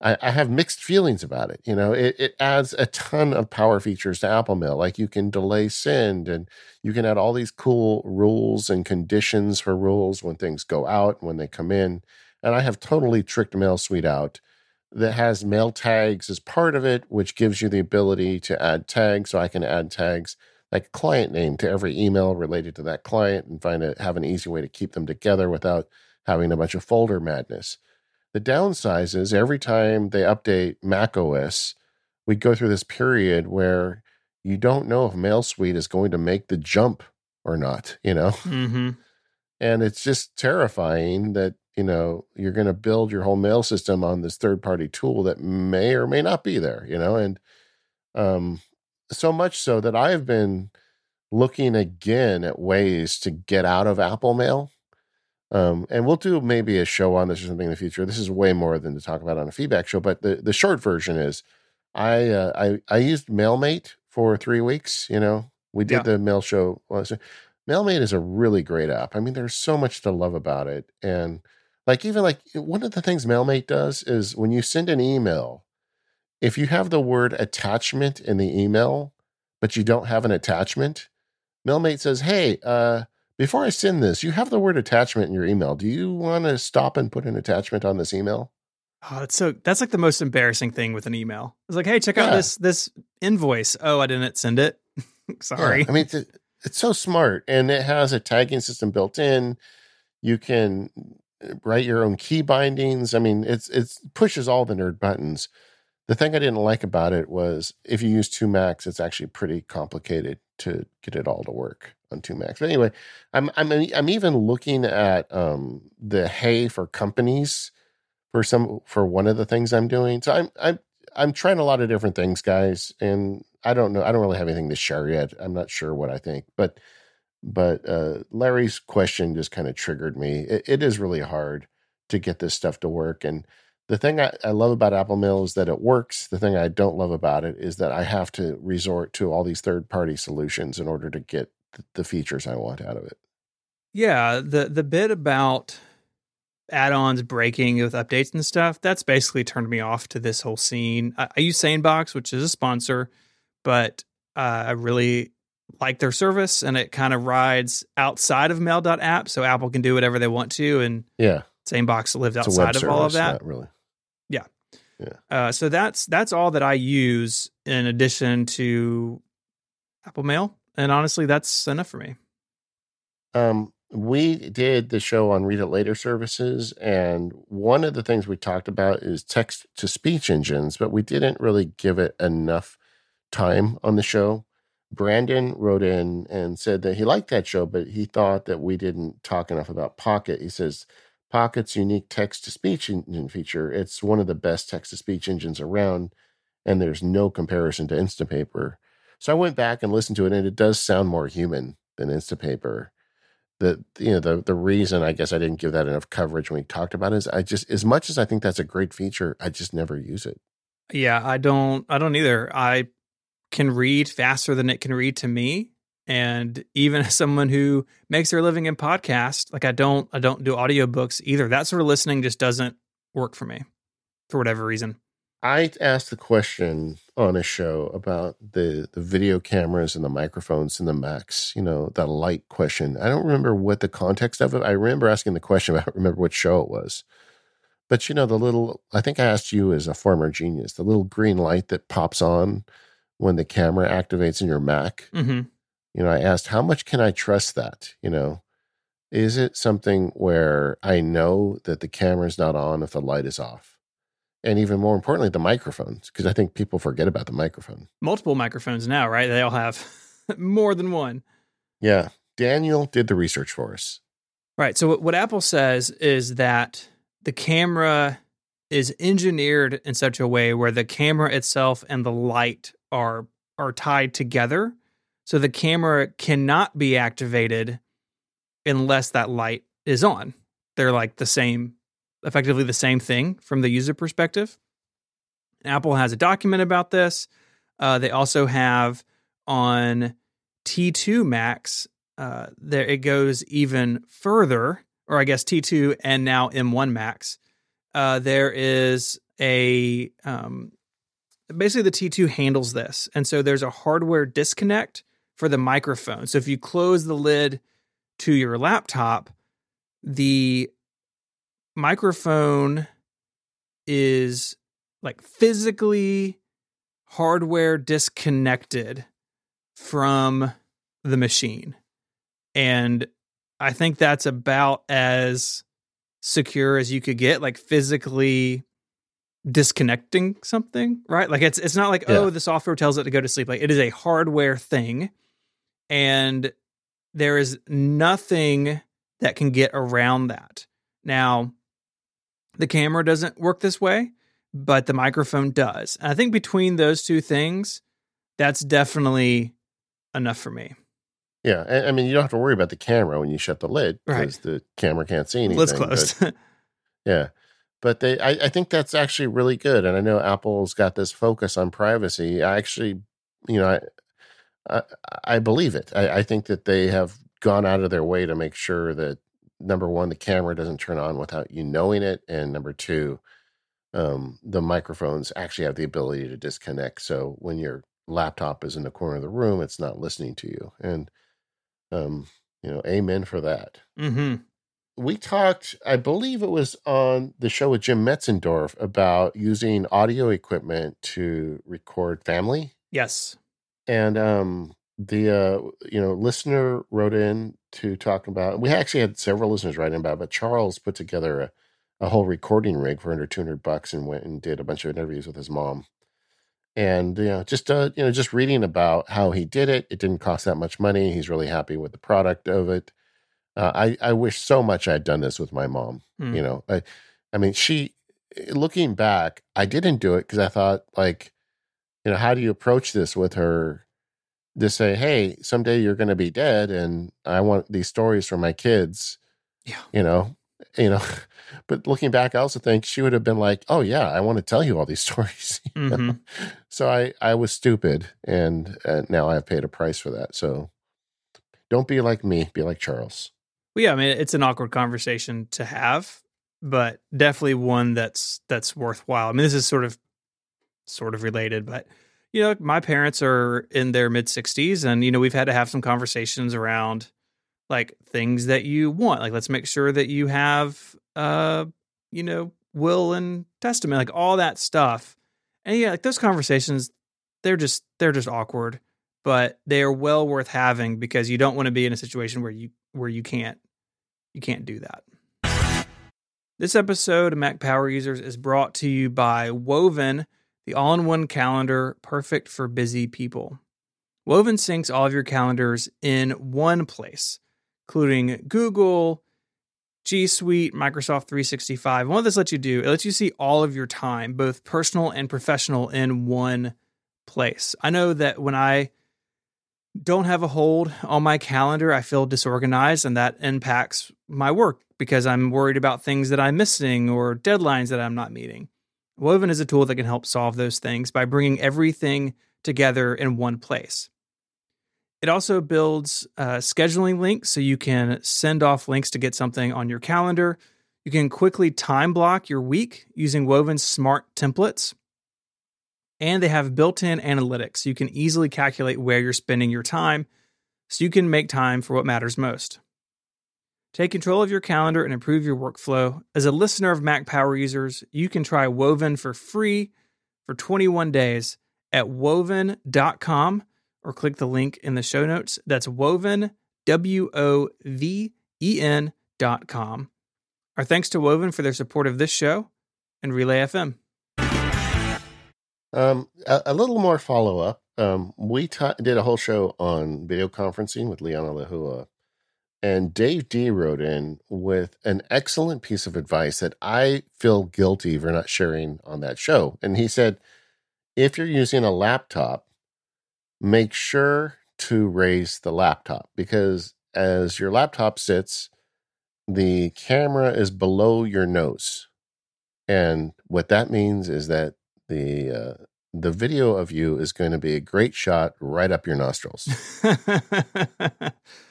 I, I have mixed feelings about it. You know, it, it adds a ton of power features to Apple Mail, like you can delay send and you can add all these cool rules and conditions for rules when things go out, when they come in. And I have totally tricked Mail Suite out that has mail tags as part of it, which gives you the ability to add tags. So I can add tags like client name to every email related to that client and find a have an easy way to keep them together without having a bunch of folder madness. The downside is every time they update Mac OS, we go through this period where you don't know if Mail Suite is going to make the jump or not, you know? (laughs) Mm-hmm. And it's just terrifying that, you know, you're going to build your whole mail system on this third party tool that may or may not be there, you know? And um, so much so that I've been looking again at ways to get out of Apple Mail. Um, and we'll do maybe a show on this or something in the future. This is way more than to talk about on a feedback show, but the, the short version is I, uh, I, I used MailMate for three weeks. You know, we did Yeah. the mail show. MailMate is a really great app. I mean, there's so much to love about it. And like, even like one of the things MailMate does is when you send an email, if you have the word attachment in the email, but you don't have an attachment, MailMate says, Hey, uh, before I send this, you have the word attachment in your email. Do you want to stop and put an attachment on this email? Oh, that's so. That's like the most embarrassing thing with an email. It's like, hey, check out this this invoice. Oh, I didn't send it. (laughs) Sorry. Yeah, I mean, it's, it's so smart and it has a tagging system built in. You can uh, write your own key bindings. I mean, it's it's pushes all the nerd buttons. The thing I didn't like about it was if you use two Macs, it's actually pretty complicated to get it all to work on two Macs. But anyway, I'm I'm I'm even looking at um, the HEY for companies for some for one of the things I'm doing. So I'm I'm I'm trying a lot of different things, guys, and I don't know. I don't really have anything to share yet. I'm not sure what I think, but but uh, Larry's question just kind of triggered me. It, it is really hard to get this stuff to work, and the thing I, I love about Apple Mail is that it works. The thing I don't love about it is that I have to resort to all these third party solutions in order to get the, the features I want out of it. Yeah, the the bit about add-ons breaking with updates and stuff, that's basically turned me off to this whole scene. I, I use SaneBox, which is a sponsor, but uh, I really like their service and it kind of rides outside of mail.app so Apple can do whatever they want to and Yeah, SaneBox lives it's a web outside of service, all of that. not really. Uh, so that's that's all that I use in addition to Apple Mail, and honestly, that's enough for me. Um, we did the show on read it later services, and one of the things we talked about is text to speech engines, but we didn't really give it enough time on the show. Brandon wrote in and said that he liked that show, but he thought that we didn't talk enough about Pocket. He says Pocket's unique text to speech engine feature, it's one of the best text to speech engines around, and there's no comparison to Instapaper. So I went back and listened to it, and it does sound more human than Instapaper. The you know the the reason I guess I didn't give that enough coverage when we talked about it is I just as much as I think that's a great feature, I just never use it. Yeah, I don't I don't either. I can read faster than it can read to me. And even (laughs) as someone who makes their living in podcast, like I don't I don't do audiobooks either. That sort of listening just doesn't work for me for whatever reason. I asked the question on a show about the the video cameras and the microphones and the Macs, you know, the light question. I don't remember what the context of it. I remember asking the question, (laughs) but I don't remember what show it was. But you know, the little I think I asked you as a former genius, the little green light that pops on when the camera activates in your Mac. Mm-hmm. You know, I asked how much can I trust that? You know, is it something where I know that the camera's not on if the light is off? and even more importantly, the microphones, because I think people forget about the microphone. Multiple microphones now, right? They all have (laughs) more than one. Yeah. Daniel did the research for us. Right. So, what Apple says is that the camera is engineered in such a way where the camera itself and the light are are tied together. So the camera cannot be activated unless that light is on. They're like the same effectively the same thing from the user perspective. Apple has a document about this. Uh, they also have on T2 Macs, uh, there it goes even further, or I guess T2 and now M1 Macs. Uh, there is a um, basically the T2 handles this, and so there's a hardware disconnect for the microphone. So if you close the lid to your laptop, the microphone is like physically hardware disconnected from the machine. And I think that's about as secure as you could get, like physically disconnecting something, right? Like it's it's not like, yeah. oh, the software tells it to go to sleep. Like it is a hardware thing. And there is nothing that can get around that. Now, the camera doesn't work this way, but the microphone does. And I think between those two things, that's definitely enough for me. Yeah, I mean, you don't have to worry about the camera when you shut the lid because right. the camera can't see anything. Closed. But, (laughs) yeah, but they, I, I, think that's actually really good. And I know Apple's got this focus on privacy. I actually, you know, I, I, believe it. I, I think that they have gone out of their way to make sure that number one, the camera doesn't turn on without you knowing it, and number two, um, the microphones actually have the ability to disconnect. So when your laptop is in the corner of the room, it's not listening to you. And um, you know, amen for that. Mm-hmm. We talked, I believe it was on the show with Jim Metzendorf about using audio equipment to record family. Yes. And um, the uh, you know listener wrote in to talk about. We actually had several listeners write in about, it, but Charles put together a, a whole recording rig for under two hundred bucks and went and did a bunch of interviews with his mom. And you know, just uh, you know, just reading about how he did it. It didn't cost that much money. He's really happy with the product of it. Uh, I I wish so much I had done this with my mom. Mm. You know, I I mean, she looking back, I didn't do it because I thought like, you know, how do you approach this with her? to say, "Hey, someday you're going to be dead, and I want these stories for my kids." Yeah, you know, you know. (laughs) But looking back, I also think she would have been like, "Oh yeah, I want to tell you all these (laughs) stories." (laughs) Mm-hmm. so I I was stupid, and uh, now I've paid a price for that. So don't be like me. Be like Charles. Well, yeah, I mean, it's an awkward conversation to have, but definitely one that's that's worthwhile. I mean, this is sort of sort of related, but you know, my parents are in their mid 60s, and, you know, we've had to have some conversations around like things that you want. Like, let's make sure that you have, uh, you know, will and testament, like all that stuff. And yeah, like those conversations, they're just, they're just awkward, but they are well worth having because you don't want to be in a situation where you, where you can't, you can't do that. This episode of Mac Power Users is brought to you by Woven the all in one calendar perfect for busy people. Woven syncs all of your calendars in one place, including Google, G Suite, Microsoft 365. And what this lets you do, it lets you see all of your time, both personal and professional, in one place. I know that when I don't have a hold on my calendar, I feel disorganized and that impacts my work because I'm worried about things that I'm missing or deadlines that I'm not meeting. Woven is a tool that can help solve those things by bringing everything together in one place. It also builds uh, scheduling links so you can send off links to get something on your calendar. You can quickly time block your week using Woven's smart templates. And they have built in analytics so you can easily calculate where you're spending your time so you can make time for what matters most. Take control of your calendar and improve your workflow. As a listener of Mac Power users, you can try Woven for free for 21 days at woven.com or click the link in the show notes. That's woven, W O V E N dot com. Our thanks to Woven for their support of this show and Relay FM. Um, a, a little more follow up. Um, we ta- did a whole show on video conferencing with Liana Lehua, and Dave D wrote in with an excellent piece of advice that I feel guilty for not sharing on that show. And he said, if you're using a laptop, make sure to raise the laptop because as your laptop sits, the camera is below your nose. And what that means is that the uh, the video of you is going to be a great shot right up your nostrils. (laughs)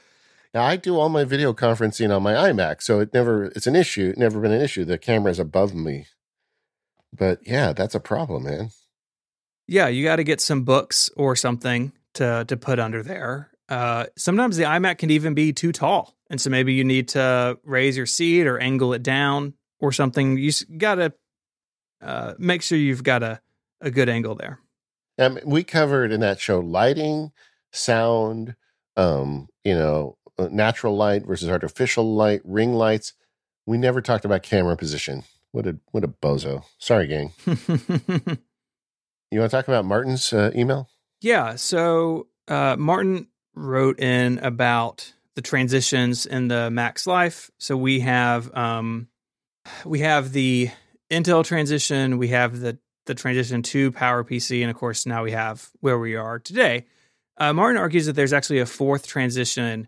now I do all my video conferencing on my iMac, so it never it's an issue, never been an issue. The camera is above me. But yeah, that's a problem, man. Yeah, you got to get some books or something to to put under there. Uh, sometimes the iMac can even be too tall, and so maybe you need to raise your seat or angle it down or something. You got to uh, make sure you've got a a good angle there. Um, we covered in that show lighting, sound, um, you know, natural light versus artificial light, ring lights. We never talked about camera position. What a what a bozo. Sorry, gang. (laughs) you want to talk about Martin's uh, email? Yeah. So uh, Martin wrote in about the transitions in the Mac's life. So we have um, we have the Intel transition, we have the the transition to PowerPC, and of course now we have where we are today. Uh, Martin argues that there's actually a fourth transition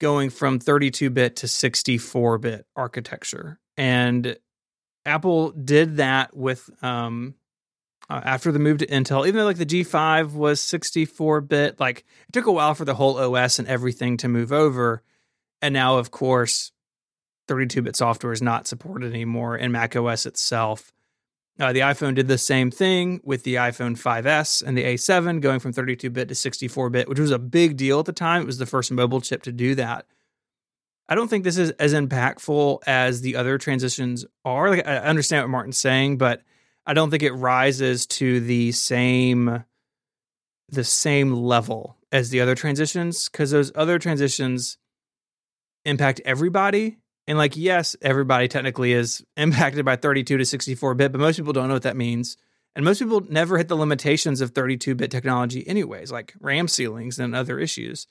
going from 32-bit to 64-bit architecture, and Apple did that with um, uh, after the move to Intel. Even though like the G5 was 64-bit, like it took a while for the whole OS and everything to move over, and now of course 32-bit software is not supported anymore in Mac OS itself. Uh, the iPhone did the same thing with the iPhone 5S and the A7 going from 32 bit to 64 bit, which was a big deal at the time. It was the first mobile chip to do that. I don't think this is as impactful as the other transitions are. Like I understand what Martin's saying, but I don't think it rises to the same the same level as the other transitions because those other transitions impact everybody and like, yes, everybody technically is impacted by 32 to 64 bit, but most people don't know what that means. And most people never hit the limitations of 32 bit technology, anyways, like RAM ceilings and other issues.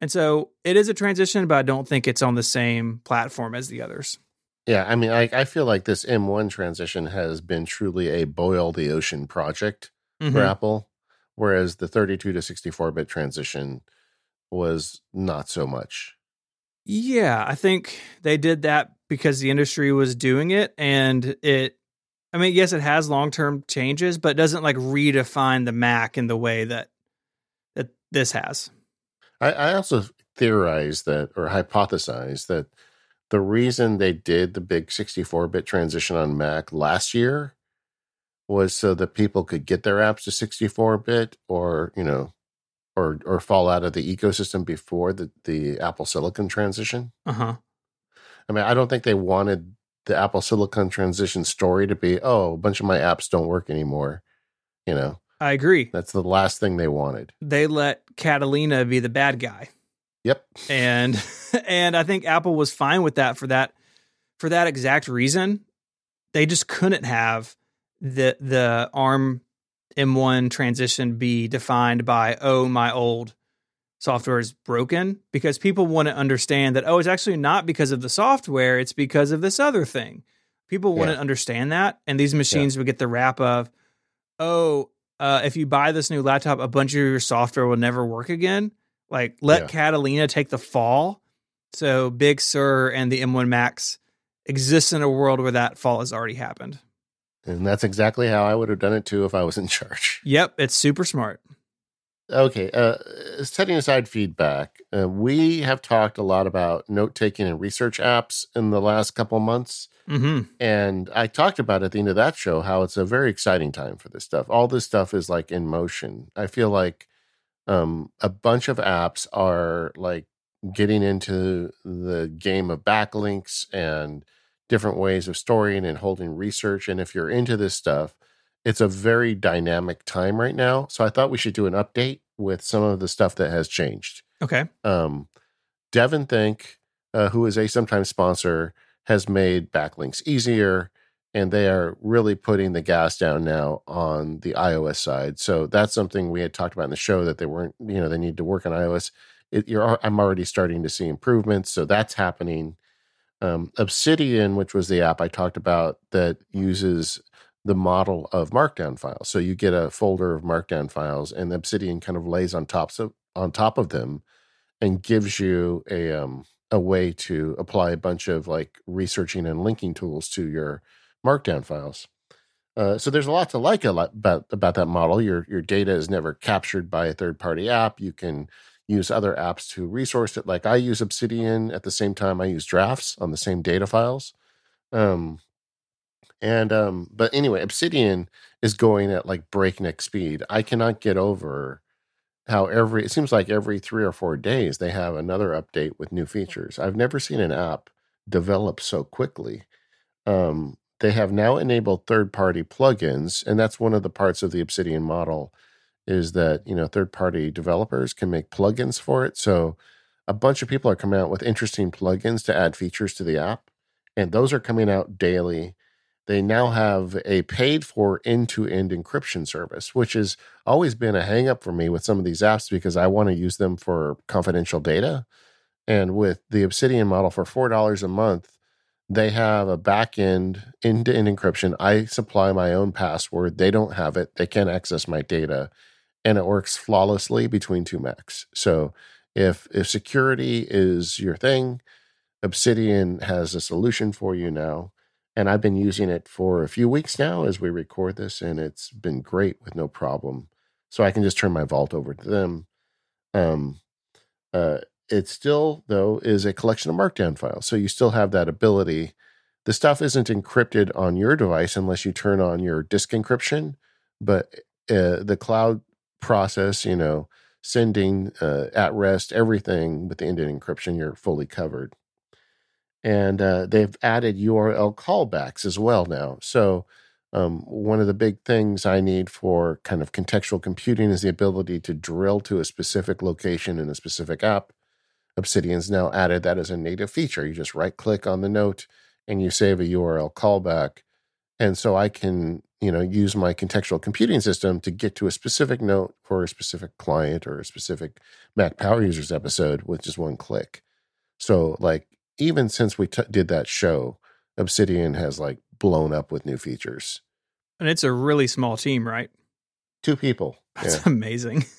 And so it is a transition, but I don't think it's on the same platform as the others. Yeah, I mean, I, I feel like this M1 transition has been truly a boil the ocean project mm-hmm. for Apple, whereas the 32 to 64 bit transition was not so much. Yeah, I think they did that because the industry was doing it and it I mean, yes, it has long-term changes, but doesn't like redefine the Mac in the way that that this has. I, I also theorize that or hypothesize that the reason they did the big 64-bit transition on Mac last year was so that people could get their apps to 64-bit or, you know, or or fall out of the ecosystem before the the Apple Silicon transition. Uh huh. I mean, I don't think they wanted the Apple Silicon transition story to be, oh, a bunch of my apps don't work anymore. You know. I agree. That's the last thing they wanted. They let Catalina be the bad guy. Yep. And (laughs) and I think Apple was fine with that for that for that exact reason. They just couldn't have the the ARM M1 transition be defined by, oh, my old software is broken? Because people want to understand that, oh, it's actually not because of the software, it's because of this other thing. People want yeah. to understand that. And these machines yeah. would get the rap of, oh, uh, if you buy this new laptop, a bunch of your software will never work again. Like, let yeah. Catalina take the fall. So Big Sur and the M1 Macs exist in a world where that fall has already happened. And that's exactly how I would have done it too if I was in (laughs) charge. Yep, it's super smart. Okay, uh, setting aside feedback, uh, we have talked a lot about note taking and research apps in the last couple months. Mm-hmm. And I talked about at the end of that show how it's a very exciting time for this stuff. All this stuff is like in motion. I feel like um, a bunch of apps are like getting into the game of backlinks and different ways of storing and holding research. And if you're into this stuff, it's a very dynamic time right now. So I thought we should do an update with some of the stuff that has changed. Okay. Um, DEVONthink, uh, who is a sometimes sponsor, has made backlinks easier, and they are really putting the gas down now on the iOS side. So that's something we had talked about in the show that they weren't, you know, they need to work on iOS. It, you're, I'm already starting to see improvements, so that's happening. Um, Obsidian, which was the app I talked about that uses the model of markdown files. So you get a folder of markdown files and Obsidian kind of lays on top of on top of them and gives you a um a way to apply a bunch of like researching and linking tools to your markdown files. Uh, so there's a lot to like about about that model. Your your data is never captured by a third party app. You can use other apps to resource it. Like I use Obsidian at the same time I use Drafts on the same data files. Um, and um, but anyway, Obsidian is going at like breakneck speed. I cannot get over how every it seems like every three or four days they have another update with new features. I've never seen an app develop so quickly. Um, they have now enabled third party plugins, and that's one of the parts of the Obsidian model is that you know third party developers can make plugins for it. So a bunch of people are coming out with interesting plugins to add features to the app, and those are coming out daily they now have a paid for end to end encryption service, which has always been a hangup for me with some of these apps because I want to use them for confidential data. And with the Obsidian model for $4 a month, they have a back end end to end encryption. I supply my own password. They don't have it. They can't access my data. And it works flawlessly between two Macs. So if if security is your thing, Obsidian has a solution for you now and I've been using it for a few weeks now as we record this, and it's been great with no problem. So I can just turn my vault over to them. Um, uh, it still though is a collection of markdown files, so you still have that ability. The stuff isn't encrypted on your device unless you turn on your disk encryption, but uh, the cloud process, you know, sending uh, at rest everything with the end-to-end encryption, you're fully covered and uh, they've added URL callbacks as well now. So um, one of the big things I need for kind of contextual computing is the ability to drill to a specific location in a specific app. Obsidian's now added that as a native feature. You just right click on the note and you save a URL callback. And so I can, you know, use my contextual computing system to get to a specific note for a specific client or a specific Mac Power Users episode with just one click. So like even since we t- did that show, Obsidian has like blown up with new features. And it's a really small team, right? Two people. That's yeah. amazing. (laughs)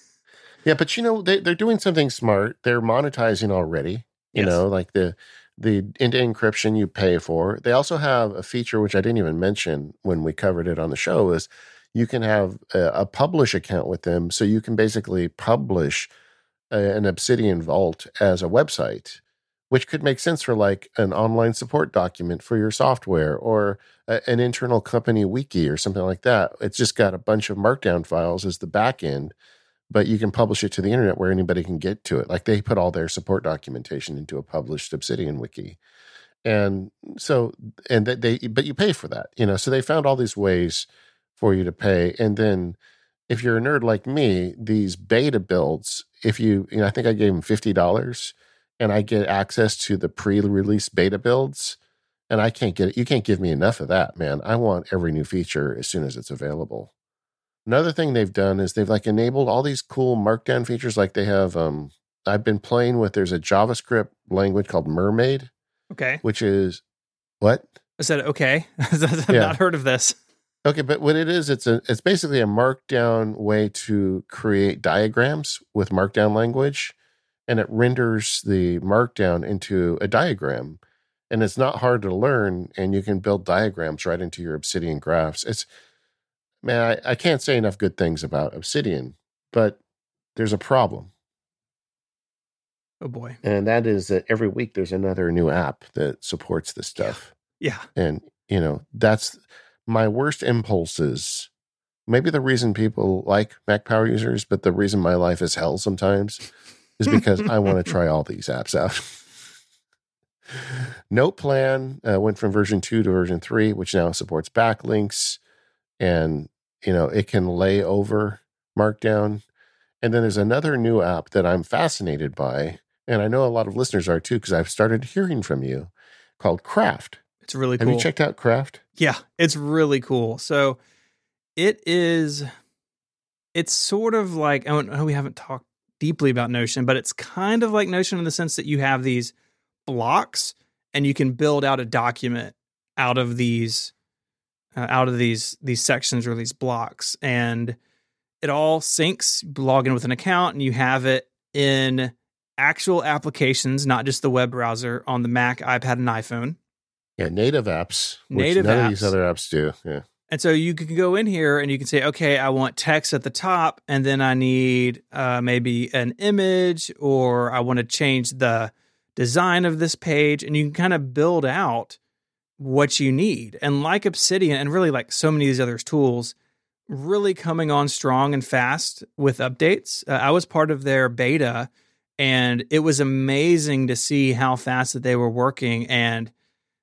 Yeah, but you know they they're doing something smart. They're monetizing already. You yes. know, like the the end encryption you pay for. They also have a feature which I didn't even mention when we covered it on the show is you can have a, a publish account with them, so you can basically publish a, an Obsidian Vault as a website which could make sense for like an online support document for your software or a, an internal company wiki or something like that. It's just got a bunch of markdown files as the back end, but you can publish it to the internet where anybody can get to it. Like they put all their support documentation into a published Obsidian wiki. And so, and they, but you pay for that, you know, so they found all these ways for you to pay. And then if you're a nerd like me, these beta builds, if you, you know, I think I gave them $50 and I get access to the pre-release beta builds, and I can't get it. You can't give me enough of that, man. I want every new feature as soon as it's available. Another thing they've done is they've like enabled all these cool markdown features. Like they have, um, I've been playing with. There's a JavaScript language called Mermaid. Okay. Which is what? I said okay. (laughs) I've yeah. not heard of this. Okay, but what it is, it's a it's basically a markdown way to create diagrams with markdown language and it renders the markdown into a diagram. and it's not hard to learn and you can build diagrams right into your obsidian graphs it's man I, I can't say enough good things about obsidian but there's a problem. Oh boy. and that is that every week there's another new app that supports this stuff. Yeah. and you know that's my worst impulses. Maybe the reason people like mac power users but the reason my life is hell sometimes is because i want to (laughs) try all these apps out. (laughs) NotePlan uh, went from version 2 to version 3 which now supports backlinks and you know it can lay over markdown and then there's another new app that i'm fascinated by and i know a lot of listeners are too because i've started hearing from you called craft It's really have cool. you checked out craft Yeah, it's really cool. So it is it's sort of like I know we haven't talked deeply about Notion, but it's kind of like Notion in the sense that you have these blocks and you can build out a document out of these uh, out of these these sections or these blocks and it all syncs you log in with an account and you have it in actual applications not just the web browser on the mac ipad and iphone Yeah, native apps. Native none of these other apps do. Yeah. And so you can go in here and you can say, okay, I want text at the top, and then I need uh, maybe an image, or I want to change the design of this page. And you can kind of build out what you need. And like Obsidian, and really like so many of these other tools, really coming on strong and fast with updates. Uh, I was part of their beta, and it was amazing to see how fast that they were working. And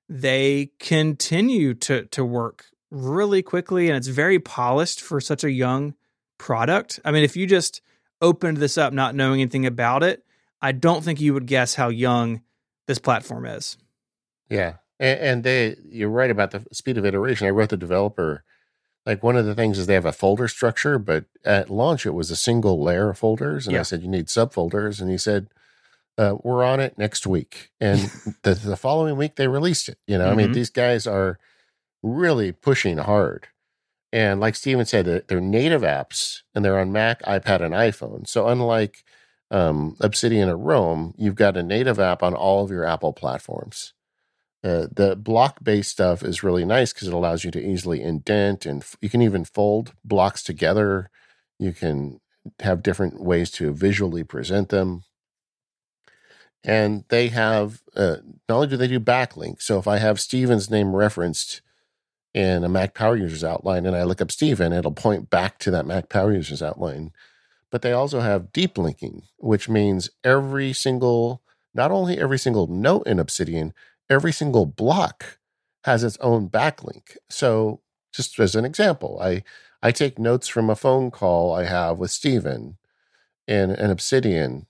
they continue to to work really quickly and it's very polished for such a young product. I mean, if you just opened this up not knowing anything about it, I don't think you would guess how young this platform is. Yeah. And, and they, you're right about the speed of iteration. I wrote the developer, like one of the things is they have a folder structure, but at launch it was a single layer of folders. And I said, you need subfolders. And he said, uh, we're on it next week. And (laughs) the, the following week they released it. You know, I mean, Mhm. these guys are really pushing hard. And like Steven said, they're, they're native apps and they're on Mac, iPad, and iPhone. So unlike um, Obsidian or Roam, you've got a native app on all of your Apple platforms. Uh, the block based stuff is really nice because it allows you to easily indent and f- you can even fold blocks together. You can have different ways to visually present them. And they have, uh, not only do they do backlinks, so if I have Steven's name referenced in a Mac Power Users outline and I look up Steven, it'll point back to that Mac Power Users outline. But they also have deep linking, which means every single, not only every single note in Obsidian, every single block has its own backlink. So, just as an example, I I take notes from a phone call I have with Steven in an Obsidian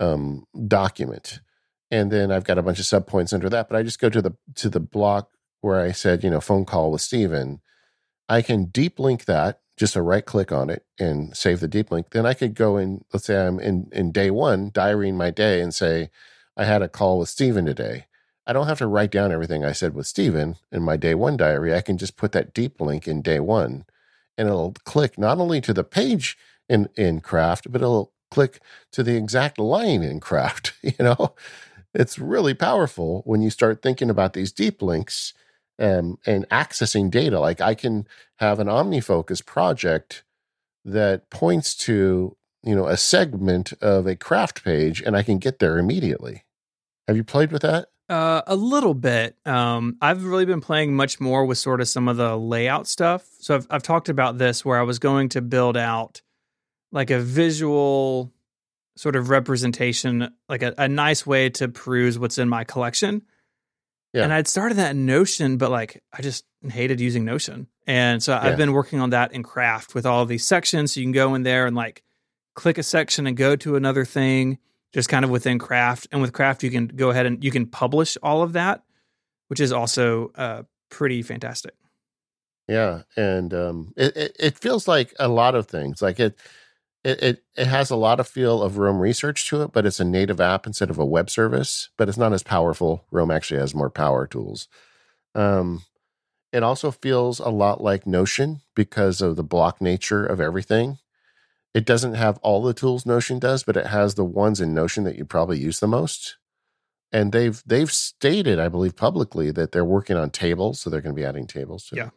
um, document, and then I've got a bunch of subpoints under that. But I just go to the to the block where I said, you know, phone call with Steven. I can deep link that, just a right click on it and save the deep link. Then I could go in, let's say I'm in, in day one, diarying my day and say, I had a call with Steven today. I don't have to write down everything I said with Steven in my day one diary. I can just put that deep link in day one and it'll click not only to the page in, in craft, but it'll click to the exact line in craft. (laughs) You know, it's really powerful when you start thinking about these deep links um, and accessing data. Like I can have an OmniFocus project that points to you know a segment of a craft page, and I can get there immediately. Have you played with that? Uh, a little bit. Um, I've really been playing much more with sort of some of the layout stuff. So I've I've talked about this where I was going to build out like a visual sort of representation, like a, a nice way to peruse what's in my collection. Yeah. And I'd started that in Notion, but like I just hated using Notion. And so Yeah. I've been working on that in Craft with all these sections. So you can go in there and like click a section and go to another thing just kind of within Craft. And with Craft, you can go ahead and you can publish all of that, which is also uh, pretty fantastic. Yeah, and um, it, it it feels like a lot of things. Like it, it it it has a lot of feel of Roam Research to it, but it's a native app instead of a web service. But it's not as powerful. Roam actually has more power tools. Um, it also feels a lot like Notion because of the block nature of everything. It doesn't have all the tools Notion does, but it has the ones in Notion that you probably use the most. and they've they've stated, I believe, publicly that they're working on tables, so they're going to be adding tables. To Yeah. it.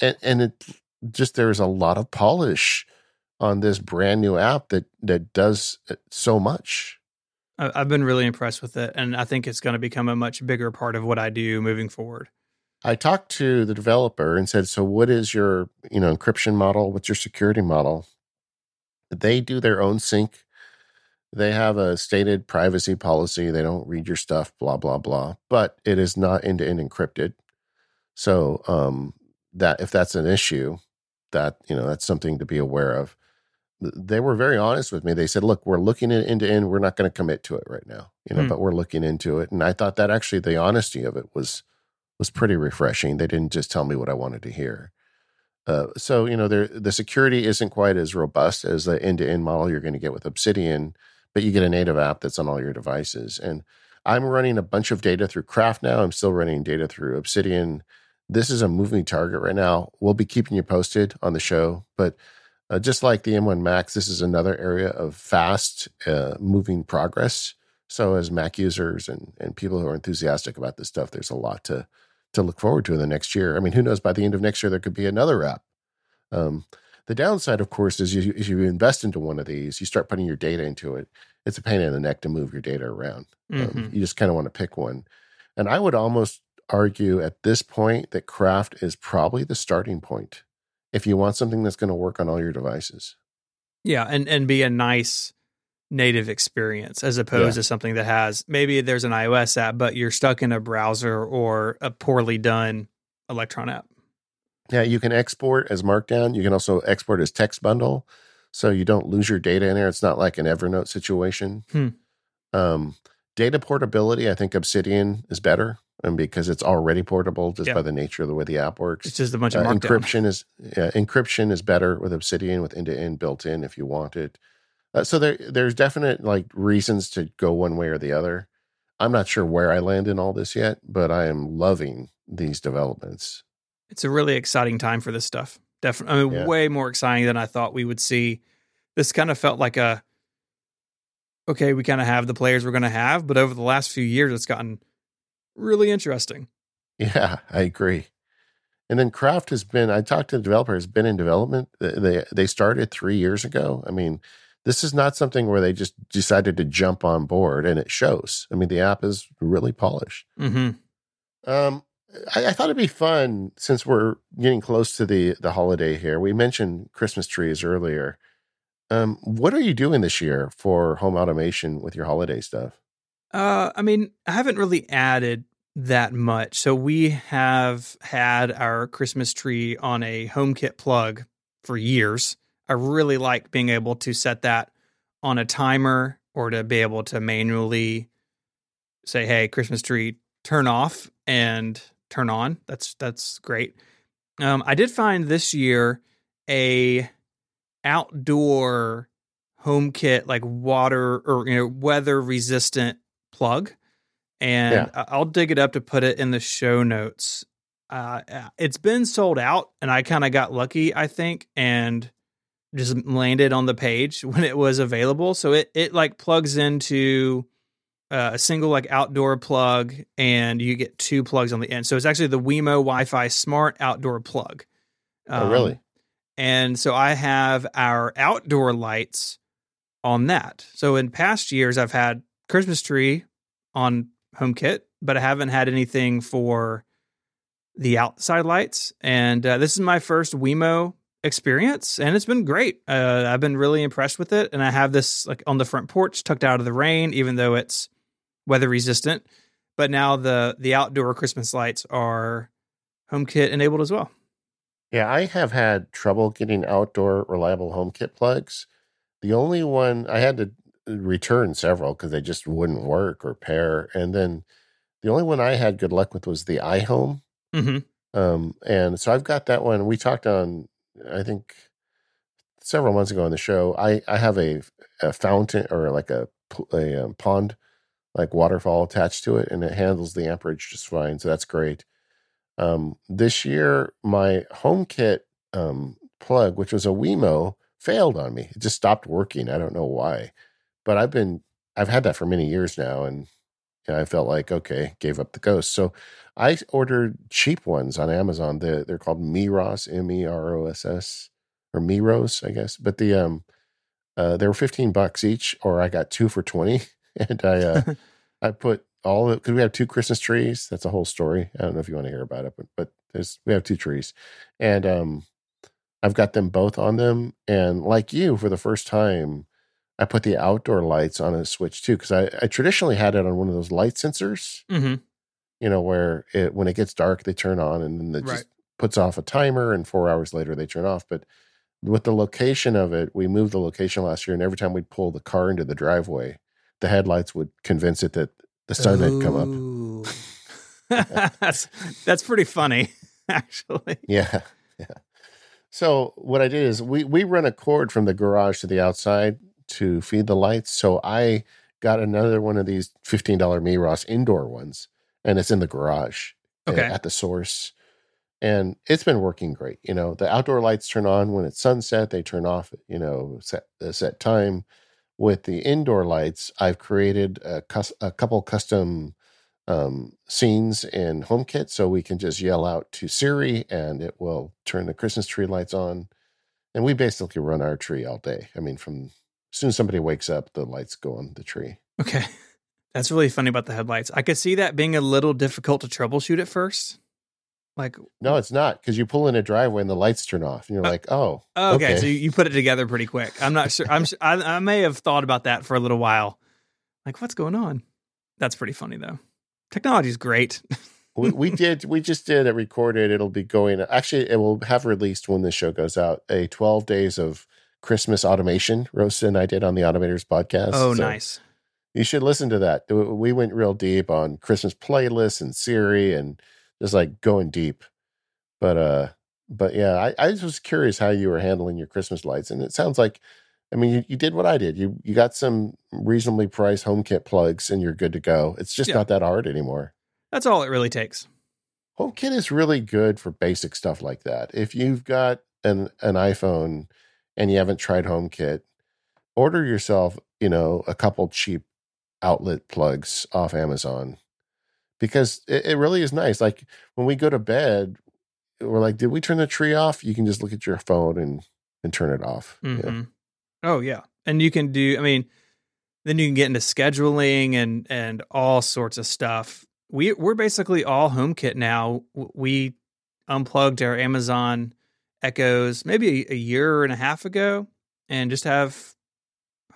and and it just there's a lot of polish on this brand new app that that does uh, so much. I've been really impressed with it, and I think it's going to become a much bigger part of what I do moving forward. I talked to the developer and said, "So, what is your you know encryption model? What's your security model?" They do their own sync. They have a stated privacy policy. They don't read your stuff, blah blah blah. But it is not end to end encrypted. So, um, that if that's an issue, that you know that's something to be aware of. They were very honest with me. They said, "Look, we're looking at end to end. We're not going to commit to it right now, you know, Hmm. but we're looking into it." And I thought that actually the honesty of it was was pretty refreshing. They didn't just tell me what I wanted to hear. Uh, so you know, the security isn't quite as robust as the end to end model you're going to get with Obsidian, but you get a native app that's on all your devices. And I'm running a bunch of data through Craft now. I'm still running data through Obsidian. This is a moving target right now. We'll be keeping you posted on the show, but uh, just like the M1 Macs, this is another area of fast uh, moving progress. So as Mac users and and people who are enthusiastic about this stuff, there's a lot to to look forward to in the next year. I mean, who knows? By the end of next year, there could be another app. Um, the downside, of course, is you, if you invest into one of these, you start putting your data into it. It's a pain in the neck to move your data around. Um, Mhm. you just kind of want to pick one. And I would almost argue at this point that Craft is probably the starting point if you want something that's going to work on all your devices. Yeah, and and be a nice native experience as opposed Yeah. to something that has maybe there's an iOS app, but you're stuck in a browser or a poorly done Electron app. Yeah, you can export as Markdown. You can also export as text bundle, so you don't lose your data in there. It's not like an Evernote situation. Hmm. Um, data portability, I think Obsidian is better, and because it's already portable just Yeah. by the nature of the way the app works. It's just a bunch of Uh, encryption is yeah, encryption is better with Obsidian with end to end built in if you want it. Uh, so there there's definite like reasons to go one way or the other. I'm not sure where I land in all this yet, but I am loving these developments. It's a really exciting time for this stuff. Definitely, I mean, Yeah. way more exciting than I thought we would see. This kind of felt like a okay, we kind of have the players we're going to have, but over the last few years, it's gotten really interesting. Yeah, I agree. And then Craft has been. I talked to the developer. Has been in development. They- They they started three years ago. I mean, this is not something where they just decided to jump on board, and it shows. I mean, the app is really polished. hmm Um, I, I thought it'd be fun since we're getting close to the the holiday here. We mentioned Christmas trees earlier. Um, what are you doing this year for home automation with your holiday stuff? Uh, I mean, I haven't really added that much. So we have had our Christmas tree on a HomeKit plug for years. I really like being able to set that on a timer or to be able to manually say, "Hey, Christmas tree, turn off and turn on." That's that's great. Um, I did find this year a outdoor HomeKit like water or you know weather resistant plug, and Yeah. I'll dig it up to put it in the show notes. Uh, it's been sold out, and I kind of got lucky, I think, and just landed on the page (laughs) when it was available. So it it like plugs into uh, a single like outdoor plug, and you get two plugs on the end. So it's actually the Wemo Wi-Fi Smart Outdoor Plug. oh, really? Um, and so I have our outdoor lights on that. So in past years, I've had Christmas tree on HomeKit, but I haven't had anything for the outside lights. And uh, this is my first Wemo experience, and it's been great. Uh, I've been really impressed with it, and I have this like on the front porch, tucked out of the rain, even though it's weather resistant. But now the the outdoor Christmas lights are HomeKit enabled as well. Yeah, I have had trouble getting outdoor reliable HomeKit plugs. The only one I had to return several because they just wouldn't work or pair. And then the only one I had good luck with was the iHome. Mm-hmm. Um, and so I've got that one. We talked on, I think, several months ago on the show. I I have a a fountain or like a um, pond, like waterfall attached to it, and it handles the amperage just fine. So that's great. Um, this year, my HomeKit um, plug, which was a Wemo, failed on me. It just stopped working. I don't know why, but I've been I've had that for many years now, and I felt like okay, gave up the ghost. So I ordered cheap ones on Amazon. They're, they're called Meross, M E R O S S, or Meros, I guess. But the um, uh, they were fifteen bucks each, or I got two for twenty, (laughs) and I uh, (laughs) I put all because we have two Christmas trees. That's a whole story. I don't know if you want to hear about it, but but there's we have two trees, and um, I've got them both on them. And like you, for the first time, I put the outdoor lights on a switch too because I, I traditionally had it on one of those light sensors. Mm-hmm. You know where it when it gets dark they turn on and then it Right. just puts off a timer and four hours later they turn off. But with the location of it, we moved the location last year, and every time we'd pull the car into the driveway, the headlights would convince it that the sun had come up. That's (laughs) (laughs) that's pretty funny, (laughs) actually. Yeah. Yeah. So what I did is we we run a cord from the garage to the outside to feed the lights. So I got another one of these $15 Meross indoor ones and it's in the garage Okay. at the source. And it's been working great. You know, the outdoor lights turn on when it's sunset, they turn off, you know, set a set time. With the indoor lights, I've created a, cus- a couple custom um, scenes in HomeKit, so we can just yell out to Siri and it will turn the Christmas tree lights on. And we basically run our tree all day. I mean, from as soon as somebody wakes up, the lights go on the tree. Okay. That's really funny about the headlights. I could see that being a little difficult to troubleshoot at first. Like, No, it's not because you pull in a driveway and the lights turn off, and you're Uh, like, oh, oh, okay, Okay. so you, you put it together pretty quick. I'm not sure. I'm. (laughs) I, I may have thought about that for a little while. Like, what's going on? That's pretty funny though. Technology's great. (laughs) we, we did we just did it recorded it'll be going actually it will have released when this show goes out a 12 days of christmas automation rosa and i did on the automators podcast oh, So nice. You should listen to that we went real deep on christmas playlists and siri and just like going deep but uh but yeah i, I just was curious how you were handling your christmas lights and it sounds like i mean you, you did what i did you you got some reasonably priced HomeKit plugs and you're good to go it's just Yeah. not that hard anymore That's all it really takes. HomeKit is really good for basic stuff like that. If you've got an an iPhone and you haven't tried HomeKit, order yourself, you know, a couple cheap outlet plugs off Amazon because it, it really is nice. Like when we go to bed, we're like, did we turn the tree off? You can just look at your phone and and turn it off. Yeah. Mhm. Oh yeah, and you can do. I mean, then you can get into scheduling and and all sorts of stuff. We we're basically all HomeKit now. We unplugged our Amazon Echoes maybe a, a year and a half ago, and just have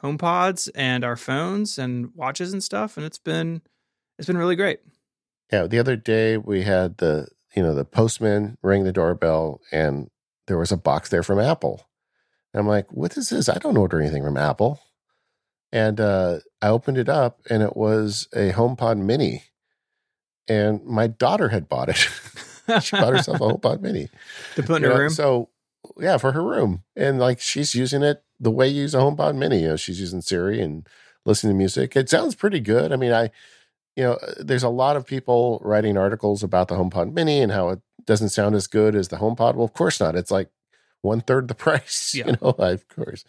HomePods and our phones and watches and stuff, and it's been it's been really great. Yeah, the other day we had the you know the postman ring the doorbell and there was a box there from Apple. And I'm like, what is this? I don't order anything from Apple. And uh, I opened it up and it was a HomePod Mini. And my daughter had bought it. (laughs) she bought herself a (laughs) HomePod Mini. to put in You her know, room. So yeah, for her room. And like she's using it the way you use a HomePod Mini. You know, she's using Siri and listening to music. It sounds pretty good. I mean, I, you know, uh, there's a lot of people writing articles about the HomePod Mini and how it doesn't sound as good as the HomePod. Well, of course not. It's like one third the (laughs) price. Yeah. You know, of course.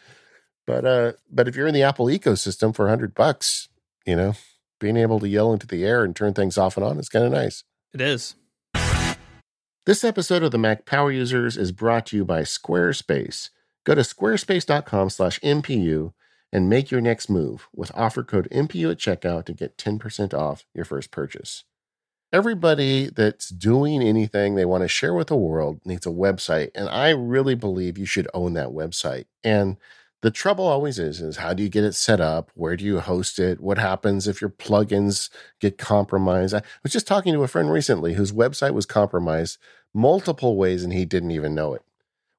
But uh, but if you're in the Apple ecosystem for a hundred bucks, you know, being able to yell into the air and turn things off and on is kind of nice. it is. This episode of the Mac Power Users is brought to you by Squarespace. Go to squarespace.com/mpu and make your next move with offer code MPU at checkout to get 10% off your first purchase. Everybody that's doing anything they want to share with the world needs a website, and I really believe you should own that website. And the trouble always is is how do you get it set up? Where do you host it? What happens if your plugins get compromised? I was just talking to a friend recently whose website was compromised multiple ways and he didn't even know it.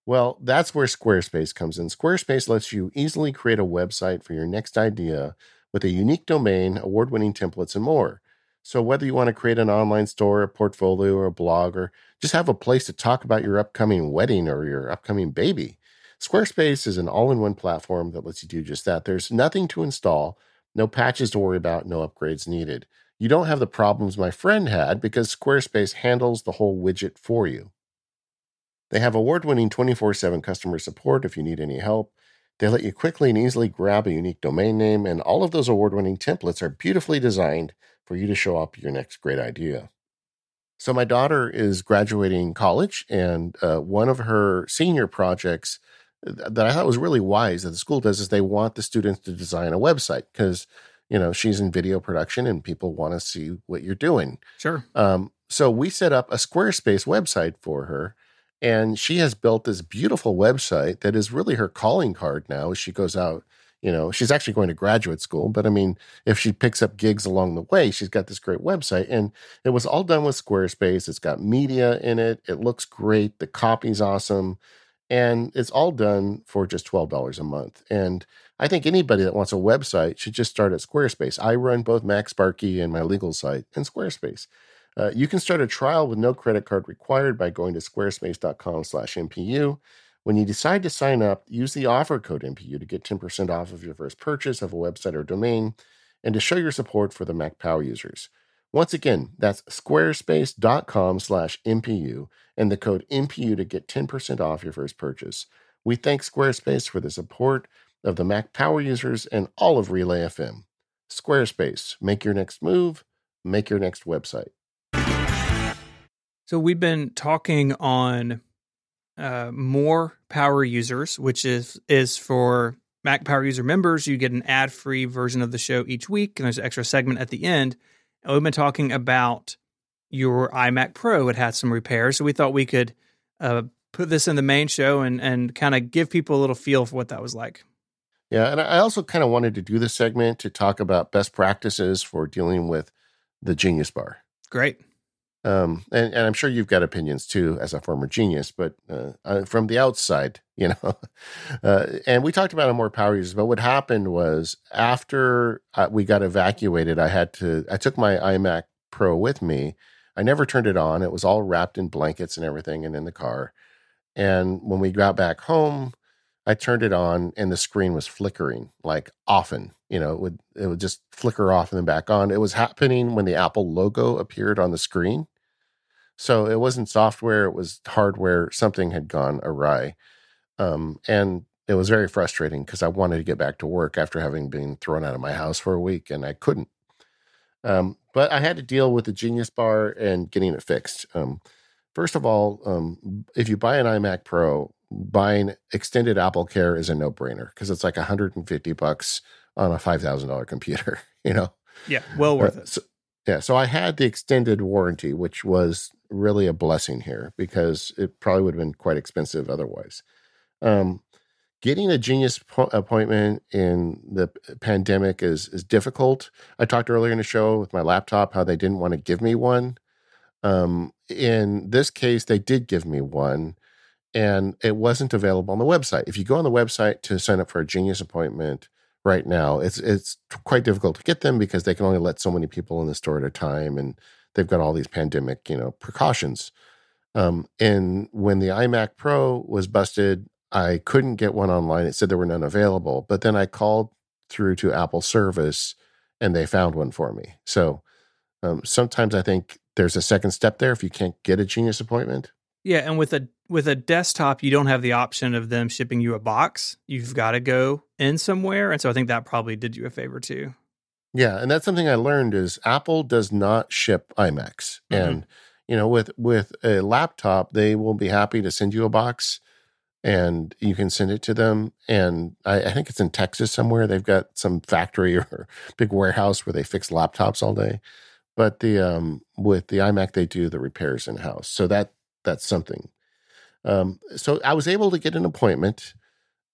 Well, that's where Squarespace comes in. Squarespace lets you easily create a website for your next idea with a unique domain, award winning templates, and more. So, whether you want to create an online store, a portfolio, or a blog, or just have a place to talk about your upcoming wedding or your upcoming baby, Squarespace is an all in one platform that lets you do just that. There's nothing to install, no patches to worry about, no upgrades needed. You don't have the problems my friend had because Squarespace handles the whole widget for you. They have award winning 24 7 customer support if you need any help. They let you quickly and easily grab a unique domain name, and all of those award winning templates are beautifully designed for you to show up your next great idea. So, my daughter is graduating college, and uh, one of her senior projects that I thought was really wise that the school does is they want the students to design a website because you know she's in video production and people want to see what you're doing. Sure. Um, so we set up a Squarespace website for her, and she has built this beautiful website that is really her calling card now. As she goes out, you know, she's actually going to graduate school, but I mean, if she picks up gigs along the way, she's got this great website, and it was all done with Squarespace. It's got media in it. It looks great. The copy's awesome and it's all done for just $12 a month. And I think anybody that wants a website should just start at Squarespace. I run both MacSparky and my legal site in Squarespace. Uh, you can start a trial with no credit card required by going to squarespace.com/mpu. When you decide to sign up, use the offer code MPU to get 10% off of your first purchase of a website or domain and to show your support for the Mac Power users. Once again, that's squarespace.com slash MPU and the code MPU to get 10% off your first purchase. We thank Squarespace for the support of the Mac Power users and all of Relay FM. Squarespace, make your next move, make your next website. So we've been talking on uh, more power users, which is is for Mac Power user members. You get an ad free version of the show each week, and there's an extra segment at the end. And we've been talking about your iMac Pro. It had some repairs, so we thought we could uh, put this in the main show and and kind of give people a little feel for what that was like. Yeah, and I also kind of wanted to do this segment to talk about best practices for dealing with the Genius Bar. Great. Um, and, and I'm sure you've got opinions too, as a former genius, but uh, uh, from the outside, (laughs) you know. Uh, and we talked about it more power users, but what happened was after we got evacuated, I had to, I took my iMac Pro with me. I never turned it on. It was all wrapped in blankets and everything and in the car. And when we got back home, I turned it on and the screen was flickering like often. You know, it would it would just flicker off and then back on. It was happening when the Apple logo appeared on the screen. So it wasn't software, it was hardware. Something had gone awry. Um, and it was very frustrating because I wanted to get back to work after having been thrown out of my house for a week and I couldn't. Um, but I had to deal with the Genius Bar and getting it fixed. Um, first of all, um, if you buy an iMac Pro, buying extended AppleCare is a no brainer because it's like 150 bucks on a $5,000 computer, (laughs) you know? Yeah, well worth uh, it. So, yeah, so I had the extended warranty, which was really a blessing here because it probably would have been quite expensive otherwise. Um, getting a genius po- appointment in the pandemic is is difficult. I talked earlier in the show with my laptop how they didn't want to give me one. Um, in this case, they did give me one, and it wasn't available on the website. If you go on the website to sign up for a genius appointment right now, it's it's quite difficult to get them because they can only let so many people in the store at a time, and they've got all these pandemic you know precautions. Um, and when the iMac Pro was busted, I couldn't get one online. It said there were none available. But then I called through to Apple service and they found one for me. So um, sometimes I think there's a second step there if you can't get a genius appointment. Yeah, and with a with a desktop, you don't have the option of them shipping you a box. You've got to go in somewhere, and so I think that probably did you a favor too. Yeah, and that's something I learned is Apple does not ship iMacs, mm-hmm. and you know with with a laptop, they will be happy to send you a box and you can send it to them. And I, I, think it's in Texas somewhere. They've got some factory (laughs) or big warehouse where they fix laptops all day. But the um, with the iMac, they do the repairs in house, so that that's something. Um, so I was able to get an appointment,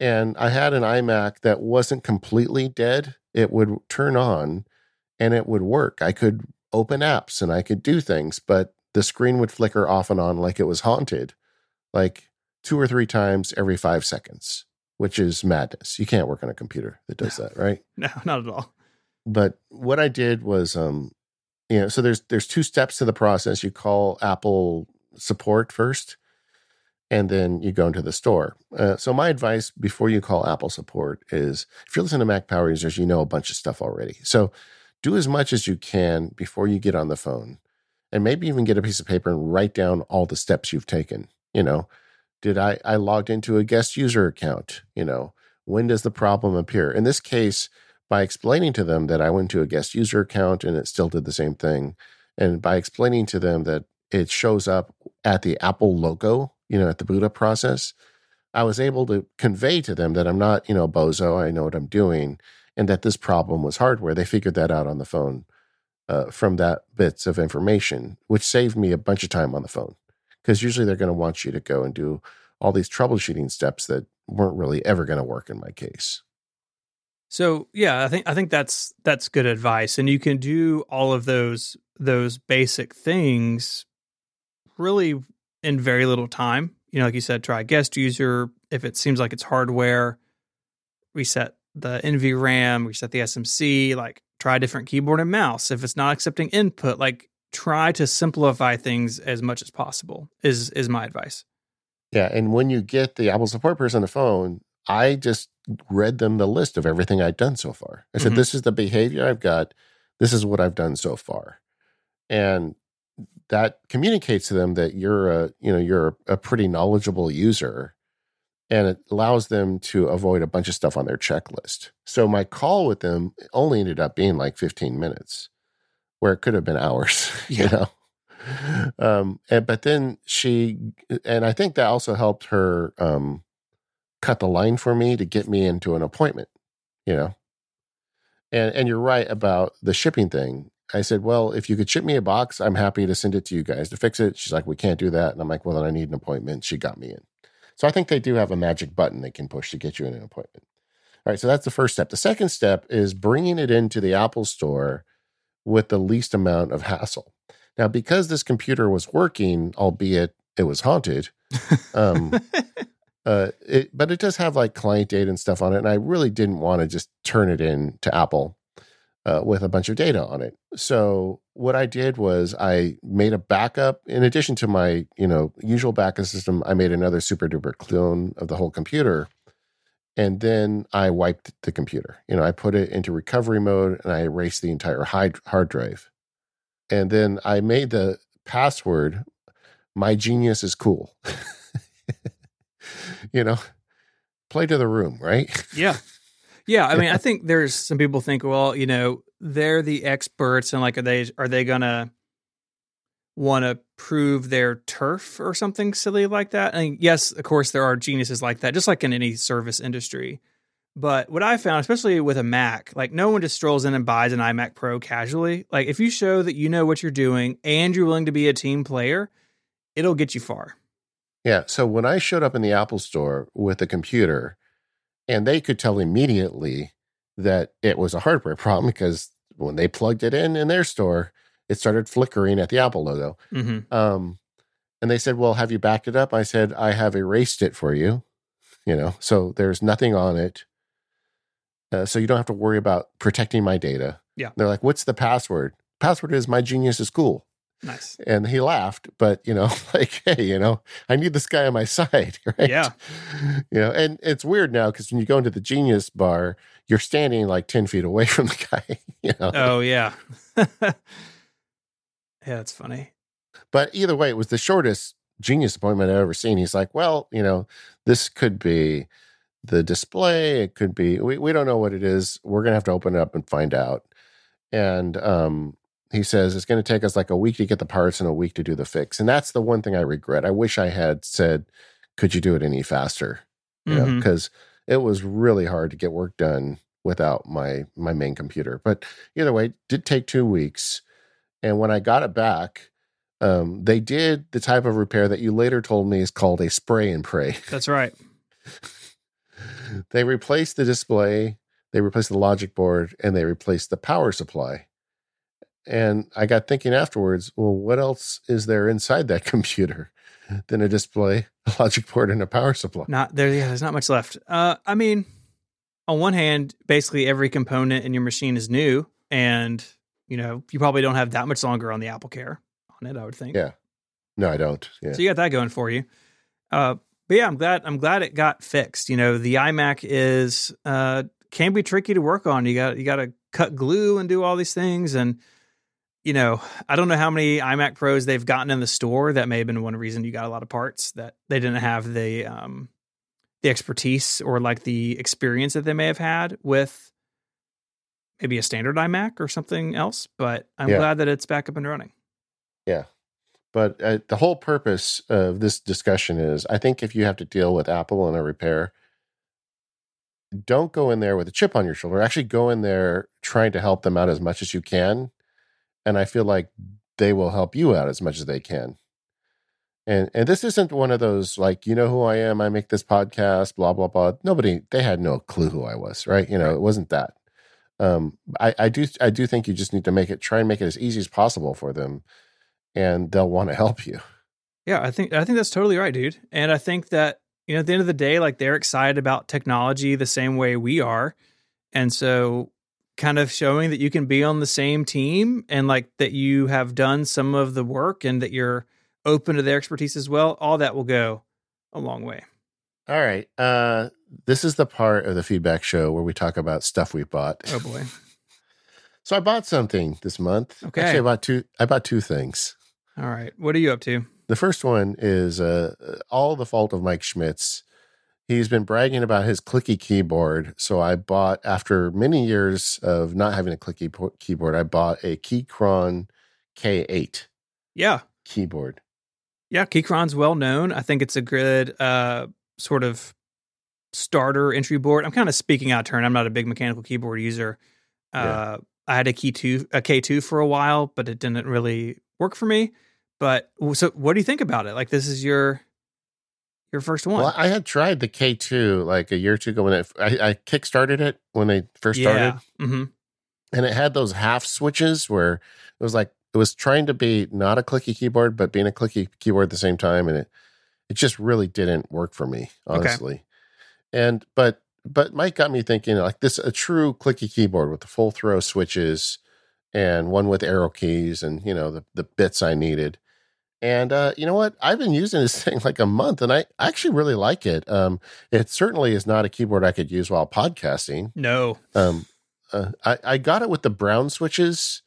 and I had an iMac that wasn't completely dead. It would turn on, and it would work. I could open apps and I could do things, but the screen would flicker off and on like it was haunted. Like two or three times every five seconds, which is madness. You can't work on a computer that does no. that, right? (laughs) No, not at all. But what I did was, um, you know, so there's there's two steps to the process. You call Apple support first, and then you go into the store. Uh, so my advice before you call Apple support is, if you're listening to Mac Power users, you know a bunch of stuff already. So do as much as you can before you get on the phone, and maybe even get a piece of paper and write down all the steps you've taken. You know, did I, I logged into a guest user account? You know, when does the problem appear? In this case, by explaining to them that I went to a guest user account and it still did the same thing, and by explaining to them that it shows up at the Apple logo, you know, at the boot up process, I was able to convey to them that I'm not, you know, bozo. I know what I'm doing, and that this problem was hardware. They figured that out on the phone uh, from that bits of information, which saved me a bunch of time on the phone. Because usually they're going to want you to go and do all these troubleshooting steps that weren't really ever going to work in my case. So yeah, I think I think that's that's good advice, and you can do all of those those basic things really in very little time. You know, like you said, try guest user. If it seems like it's hardware, reset the NVRAM, reset the SMC. Like try a different keyboard and mouse. If it's not accepting input, like try to simplify things as much as possible. Is is my advice. Yeah, and when you get the Apple support person on the phone, I just read them the list of everything I'd done so far. I said, Mhm. "This is the behavior I've got. This is what I've done so far," and that communicates to them that you're a you know you're a pretty knowledgeable user, and it allows them to avoid a bunch of stuff on their checklist. So my call with them only ended up being like 15 minutes, where it could have been hours. (laughs) Yeah. You know. Um, and but then she, and I think that also helped her um, cut the line for me to get me into an appointment, you know. And and you're right about the shipping thing. I said, well, if you could ship me a box, I'm happy to send it to you guys to fix it. She's like, we can't do that, and I'm like, well, then I need an appointment. She got me in. So I think they do have a magic button they can push to get you in an appointment. All right, so that's the first step. The second step is bringing it into the Apple Store with the least amount of hassle. Now, because this computer was working, albeit it was haunted, um, (laughs) uh, it, but it does have like client data and stuff on it, and I really didn't want to just turn it in to Apple uh, with a bunch of data on it. So what I did was I made a backup in addition to my you know usual backup system. I made another SuperDuper clone of the whole computer, and then I wiped the computer. You know, I put it into recovery mode and I erased the entire hard hard drive, and then I made the password. My genius is cool. (laughs) you know, play to the room, right? Yeah. Yeah, I mean, I think there's some people think, well, you know, they're the experts, and like, are they are they gonna want to prove their turf or something silly like that? I mean, yes, of course, there are geniuses like that, just like in any service industry. But what I found, especially with a Mac, like no one just strolls in and buys an iMac Pro casually. Like if you show that you know what you're doing and you're willing to be a team player, it'll get you far. Yeah. So when I showed up in the Apple store with a computer, and they could tell immediately that it was a hardware (laughs) problem because when they plugged it in in their store, it started flickering at the Apple logo. hmm Um, and they said, "Well, have you backed it up?" I said, "I have erased it for you." You know, so there's nothing on it, uh, so you don't have to worry about protecting my data. Yeah. They're like, "What's the password?" Password is my genius is cool. Nice. And he laughed, but you know, (laughs) like, hey, you know, I need this guy on my (laughs) side, (laughs) right? Yeah. You know, and it's weird now because when you go into the genius bar, you're standing like 10 feet away from the guy, you know. Oh yeah. yeah, that's funny. But either way, it was the shortest genius appointment I've ever seen. He's like, well, you know, this could be the display. It could be, we, we don't know what it is. We're going to have to open it up and find out. And um, he says it's going to take us like a week to get the parts and a week to do the fix. And that's the one thing I regret. I wish I had said, could you do it any faster? You know, Mhm. because it was really hard to get work done without my my main computer. But either way, it did take two weeks. And when I got it back, um, they did the type of repair that you later told me is called a spray and pray. That's right. (laughs) they replaced the display, they replaced the logic board, and they replaced the power supply. And I got thinking afterwards, well, what else is there inside that (laughs) computer than a display, a logic board, and a power supply? Not there. Yeah, there's not much left. Uh, I mean, on one hand, basically every component in your machine is new, and you know you probably don't have that much longer on the AppleCare on it. I would think. Yeah. No, I don't. Yeah. So you got that going for you. Uh, but yeah, I'm glad. I'm glad it got fixed. You know, the iMac is uh, can be tricky to work on. You got you got to cut glue and do all these things, and you know, I don't know how many iMac Pros they've gotten in the store. That may have been one reason you got a lot of parts that they didn't have the um, the expertise or like the experience that they may have had with maybe a standard iMac or something else. But I'm Yeah. glad that it's back up and running. Yeah, but uh, the whole purpose of this discussion is I think if you have to deal with Apple and a repair, don't go in there with a chip on your shoulder. Actually, go in there trying to help them out as much as you can. And I feel like they will help you out as much as they can. And and this isn't one of those like, you know who I am, I make this podcast, blah, blah, blah. Nobody, they had no clue who I was, right? You know, it wasn't that. Um, I, I do I do think you just need to make it try and make it as easy as possible for them and they'll want to help you. Yeah, I think I think that's totally right, dude. And I think that you know at the end of the day, like they're excited about technology the same way we are, and so kind of showing that you can be on the same team and like that you have done some of the work and that you're open to their expertise as well. All that will go a long way. All right. Uh this is the part of the feedback show where we talk about stuff we bought. Oh boy. (laughs) So I bought something this month. Okay. Actually, I bought two I bought two things. All right. What are you up to? The first one is uh all the fault of Mike Schmitz. He's been bragging about his clicky keyboard. So I bought after many years of not having a clicky po- keyboard, I bought a Keychron K8 Yeah. keyboard. Yeah, Keychron's well known. I think it's a good uh, sort of starter entry board. I'm kind of speaking out of turn. I'm not a big mechanical keyboard user. Uh, I had a K2, a K2 for a while, but it didn't really work for me. But so, what do you think about it? Like, this is your your first one. Well, I had tried the K2 like a year or two ago when it, I, I kickstarted it when they first started. yeah. hmm and it had those half switches where it was like it was trying to be not a clicky keyboard but being a clicky keyboard at the same time and it it just really didn't work for me Okay. honestly and but but mike got me thinking like this a true clicky keyboard with the full throw switches and one with arrow keys and you know the, the bits i needed and uh, you know what i've been using this (laughs) thing like a month and i actually really like it um, it certainly is not a keyboard i could use while podcasting No. um, uh, I, I got it with the brown switches,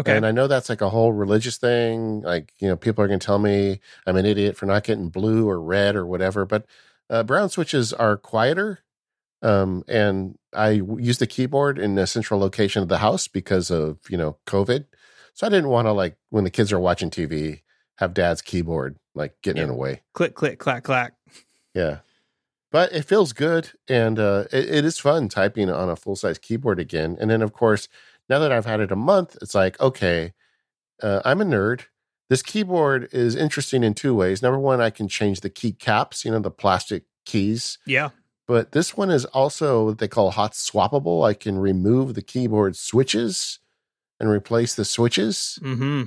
Okay. and I know that's like a whole religious thing. Like you know, people are going to tell me I'm an idiot for not getting blue or red or whatever. But uh, brown switches are quieter, um, and I use the keyboard in a central location of the house because of you know COVID. So I didn't want to like when the kids are watching TV have dad's keyboard like getting in Yeah. the way. click, click, clack, clack. Yeah. But it feels good and uh, it, it is fun typing on a full size keyboard again. And then, of course, now that I've had it a month, it's like, okay, uh, I'm a nerd. This keyboard is interesting in two ways. Number one, I can change the key caps, you know, the plastic keys. Yeah. But this one is also what they call hot swappable. I can remove the keyboard switches and replace the switches. hmm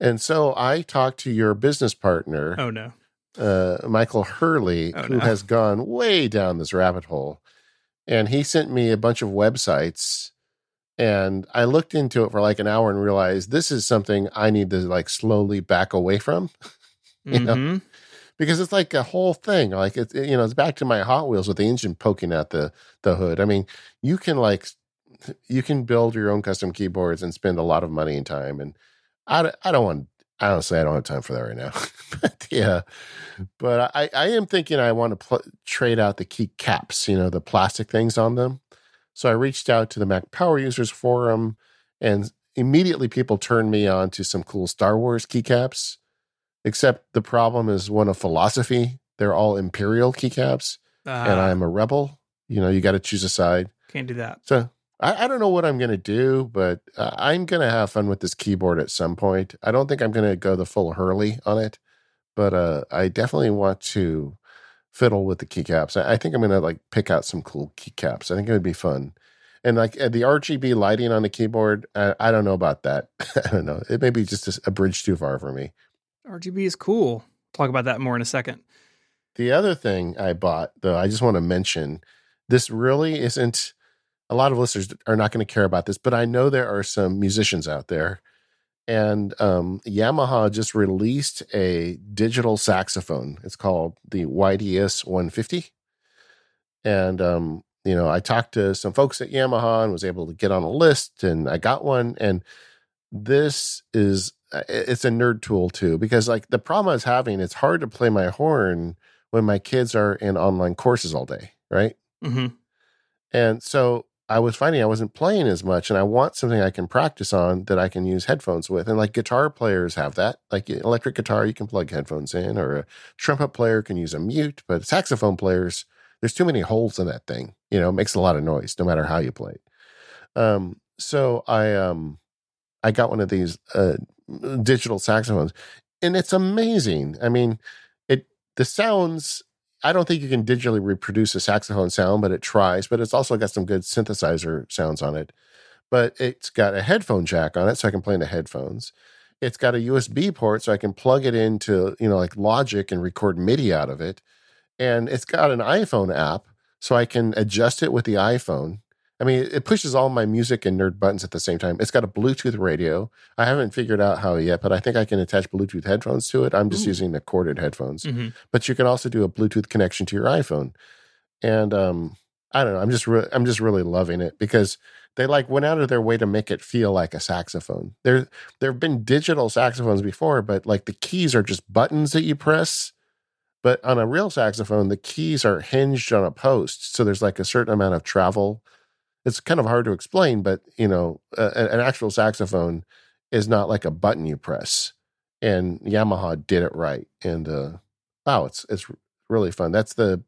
And so I talked to your business partner Oh no. uh, Michael Hurley, Oh, who no. has gone way down this rabbit hole. And he sent me a bunch of websites. And I looked into it for like an hour and realized this is something I need to like slowly back away from (laughs) You know? hmm because it's like a whole thing. Like it's you know it's back to my Hot Wheels with the engine poking out the the hood. I mean, you can like you can build your own custom keyboards and spend a lot of money and time. And I don't- want I don't want honestly I don't have time for that right now. (laughs) but yeah, but I I am thinking I want to pl- trade out the key caps. You know the plastic things on them. So I reached out to the Mac Power Users Forum, and immediately people turned me on to some cool Star Wars keycaps except the problem is one of philosophy. They're all imperial keycaps, and Ah, I'm a rebel. You know, you got to choose a side. can't do that. So I, I don't know what I'm going to do, but uh, I'm going to have fun with this keyboard at some point. I don't think I'm going to go the full Hurley on it, but uh, I definitely want to fiddle with the keycaps. I, I think I'm going to like pick out some cool keycaps. I think it would be fun. And like uh, the RGB lighting on the keyboard, I, I don't know about that. (laughs) I don't know. It may be just a, a bridge too far for me. RGB is cool. Talk about that more in a second. The other thing I bought, though, I just want to mention this really isn't a lot of listeners are not going to care about this, but I know there are some musicians out there. And um, Yamaha just released a digital saxophone. It's called the YDS 150. And, um, you know, I talked to some folks at Yamaha and was able to get on a list, and I got one. And this is uh, it's a nerd tool too because like the problem I was having, it's hard to play my horn when my kids are in online courses all day, right? hmm And so I was finding I wasn't playing as much and I want something I can practice on that I can use headphones with. And like guitar players have that. Like electric guitar, you can plug headphones in, or a trumpet player can use a mute, but saxophone players, there's too many holes in that thing. You know, it makes a lot of noise no matter how you play it. Um, so I um I got one of these uh digital saxophones and it's amazing. I mean, it the sounds I don't think you can digitally reproduce a saxophone sound, but it tries. But it's also got some good synthesizer sounds on it. But it's got a headphone jack on it, so I can play in the headphones. It's got a USB port, so I can plug it into you know like Logic and record MIDI out of it. And it's got an iPhone app, so I can adjust it with the iPhone I mean, it pushes all my music and nerd buttons at the same time. It's got a Bluetooth radio. I haven't figured out how yet, but I think I can attach Bluetooth headphones to it. I'm just Ooh. using the corded headphones. Mm-hmm. But you can also do a Bluetooth connection to your iPhone. And um, I don't know. I'm just re- I'm just really loving it because they like went out of their way to make it feel like a saxophone. There there have been digital saxophones before, but like the keys are just buttons that you press. But on a real saxophone, the keys are hinged on a post, so there's like a certain amount of travel it's kind of hard to explain, but you know, an actual saxophone is not like a button you press. And Yamaha did it right. And uh, wow, it's it's really fun. That's the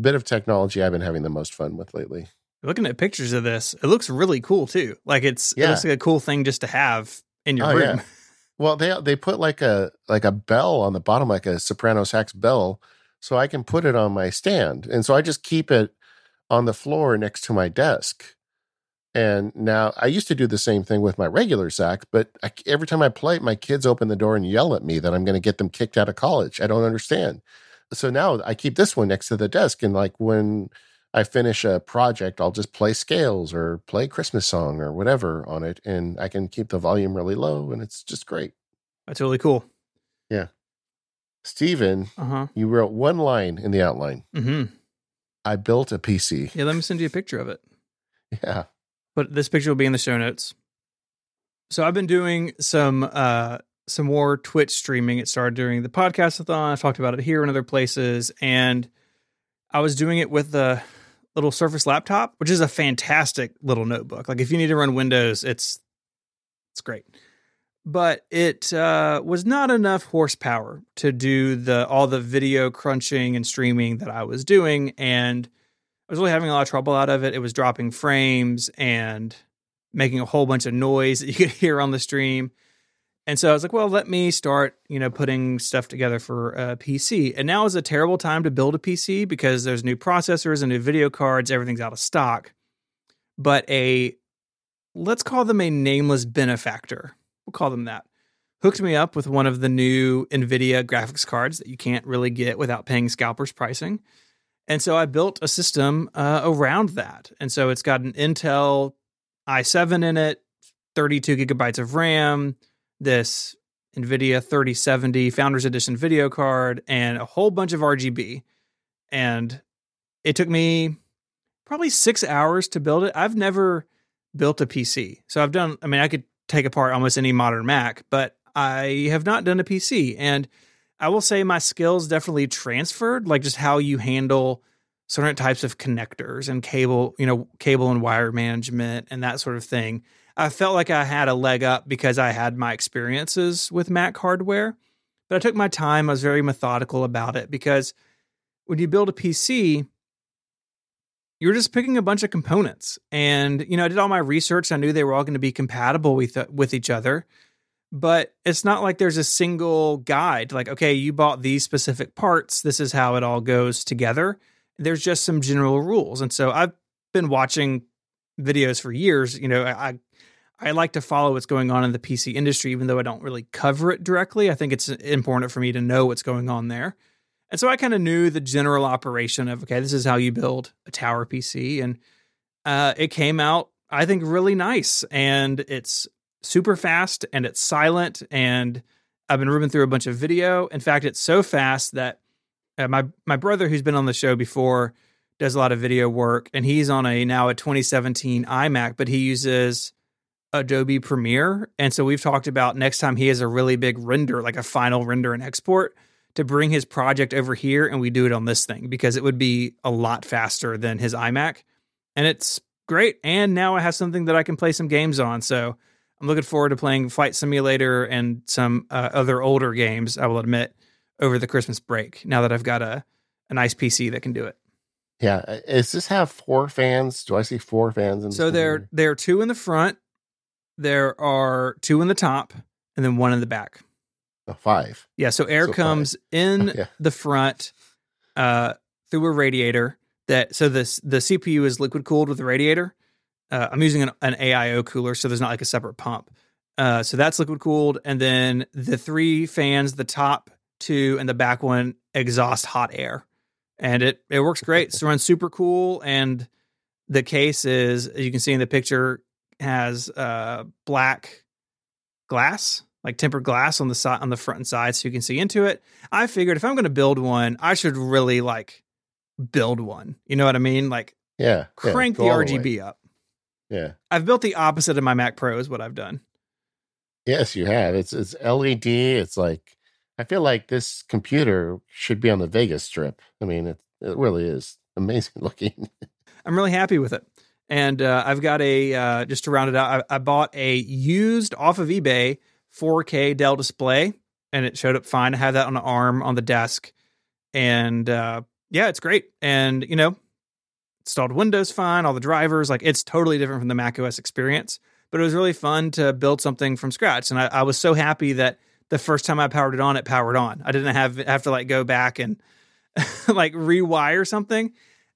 bit of technology I've been having the most fun with lately. Looking at pictures of this, it looks really cool too. Like it's yeah. it looks like a cool thing just to have in your oh, room. Yeah. Well, they they put like a like a bell on the bottom, like a soprano sax bell, so I can put it on my stand, and so I just keep it on the floor next to my desk. And now I used to do the same thing with my regular sax, but I, every time I play, it, my kids open the door and yell at me that I'm going to get them kicked out of college. I don't understand. So now I keep this one next to the desk. And like when I finish a project, I'll just play scales or play Christmas song or whatever on it. And I can keep the volume really low. And it's just great. That's really cool. Yeah. Stephen, uh-huh. you wrote one line in the outline. Mm-hmm. I built a PC. Yeah, let me send you a picture of it. Yeah. But this picture will be in the show notes. So I've been doing some uh some more Twitch streaming. It started during the podcastathon. I've talked about it here and other places. And I was doing it with the little Surface laptop, which is a fantastic little notebook. Like if you need to run Windows, it's it's great but it uh, was not enough horsepower to do the all the video crunching and streaming that I was doing, and I was really having a lot of trouble out of it. It was dropping frames and making a whole bunch of noise that you could (laughs) hear on the stream. And so I was like, well, let me start, you know, putting stuff together for a PC. And now is a terrible time to build a PC because there's new processors and new video cards, everything's out of stock. But a let's call them a nameless benefactor we'll call them that, hooked me up with one of the new NVIDIA graphics cards that you can't really get without paying scalpers pricing. And so I built a system uh, around that. And so it's got an Intel i7 in it, 32 gigabytes of RAM, this NVIDIA 3070 Founders Edition video card, and a whole bunch of RGB. And it took me probably six hours to build it. I've never built a PC. So I've done, I mean, I could take apart almost any modern Mac, but I have not done a PC. And I will say my skills definitely transferred, like just how you handle certain types of connectors and cable, you know, cable and wire management and that sort of thing. I felt like I had a leg up because I had my experiences with Mac hardware, but I took my time. I was very methodical about it because when you build a PC, you're just picking a bunch of components. And, you know, I did all my research. I knew they were all going to be compatible with, uh, with each other. But it's not like there's a single guide, like, okay, you bought these specific parts. This is how it all goes together. There's just some general rules. And so I've been watching videos for years. You know, I, I like to follow what's going on in the PC industry, even though I don't really cover it directly. I think it's important for me to know what's going on there. And so I kind of knew the general operation of okay, this is how you build a tower PC, and uh, it came out I think really nice, and it's super fast and it's silent, and I've been ripping through a bunch of video. In fact, it's so fast that uh, my my brother, who's been on the show before, does a lot of video work, and he's on a now a 2017 iMac, but he uses Adobe Premiere, and so we've talked about next time he has a really big render, like a final render and export to bring his project over here and we do it on this thing because it would be a lot faster than his iMac. And it's great. And now I have something that I can play some games on. So I'm looking forward to playing Flight Simulator and some uh, other older games. I will admit over the Christmas break. Now that I've got a a nice PC that can do it. Yeah, uh, does this have four fans? Do I see four fans? In so there there are two in the front, there are two in the top, and then one in the back. Oh, five. Yeah, so air so comes five. in (laughs) yeah. the front uh, through a radiator. That so this the CPU is liquid cooled with the radiator. Uh, I'm using an, an, AIO cooler, so there's not like a separate pump. Uh, so that's liquid cooled, and then the three fans, the top two and the back one, exhaust hot air, and it it works great. It's runs super cool, and the case is, as you can see in the picture, has uh, black glass like tempered glass on the side on the front and side so you can see into it. I figured if I'm going to build one, I should really like build one. You know what I mean? Like yeah, crank yeah, the RGB up. Yeah. I've built the opposite of my Mac Pro is what I've done. Yes, you have. It's it's LED. It's like I feel like this computer should be on the Vegas Strip. I mean, it it really is (laughs) amazing looking. I'm really happy with it. And uh, I've got a uh, just to round it out. I, I bought a used off of eBay 4K Dell display, and it showed up fine. I have that on an arm on the desk, and uh, yeah, it's great. And you know, installed Windows fine, all the drivers, like it's totally different from the Mac OS experience. But it was really fun to build something from scratch, and I, I was so happy that the first time I powered it on, it powered on. I didn't have have to like go back and (laughs) like rewire something.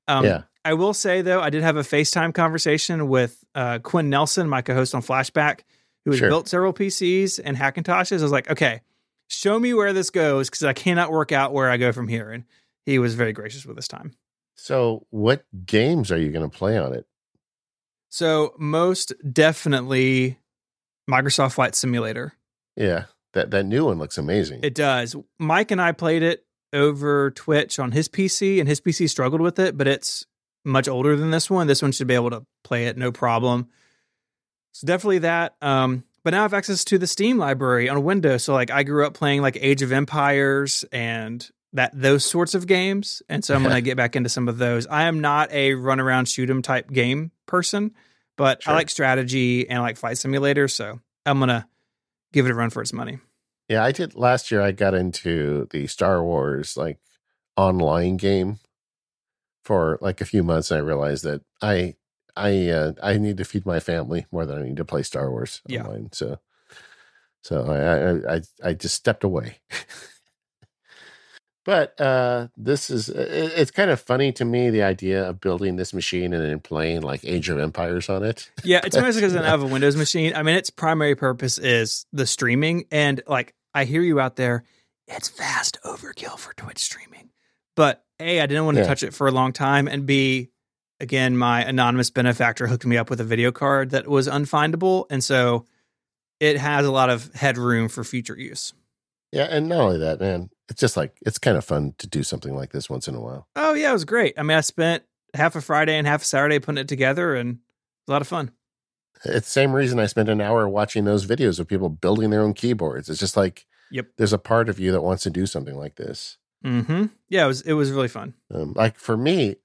Um, yeah. I will say though, I did have a FaceTime conversation with uh, Quinn Nelson, my co-host on Flashback, who has sure. built several PCs and Hackintoshes. I was like, okay, show me where this goes because I cannot work out where I go from here. And he was very gracious with his time. So, what games are you going to play on it? So, most definitely Microsoft Flight Simulator. Yeah, that that new one looks amazing. It does. Mike and I played it over Twitch on his PC, and his PC struggled with it, but it's much older than this one. This one should be able to play it no problem. So definitely that. Um, but now I have access to the Steam library on Windows. So like I grew up playing like Age of Empires and that those sorts of games, and so I'm gonna (laughs) get back into some of those. I am not a run around shoot 'em type game person, but sure. I like strategy and I like flight simulators. So I'm gonna give it a run for its money. Yeah, I did last year. I got into the Star Wars like online game for like a few months, and I realized that I I uh, I need to feed my family more than I need to play Star Wars yeah. online. So so I I I, I just stepped away. (laughs) but uh, this is it, it's kind of funny to me the idea of building this machine and then playing like Age of Empires on it. Yeah, it's nice because (laughs) I have a Windows machine. I mean, its primary purpose is the streaming, and like I hear you out there, it's fast overkill for Twitch streaming. But a, I didn't want to yeah. touch it for a long time, and b, again, my anonymous benefactor hooked me up with a video card that was unfindable. And so it has a lot of headroom for future use. Yeah. And not only that, man, it's just like, it's kind of fun to do something like this once in a while. Oh, yeah. It was great. I mean, I spent half a Friday and half a Saturday putting it together and a lot of fun. It's the same reason I spent an hour watching those videos of people building their own keyboards. It's just like, yep, there's a part of you that wants to do something like this. Mm-hmm. Yeah, it was. It was really fun. Um, like for me,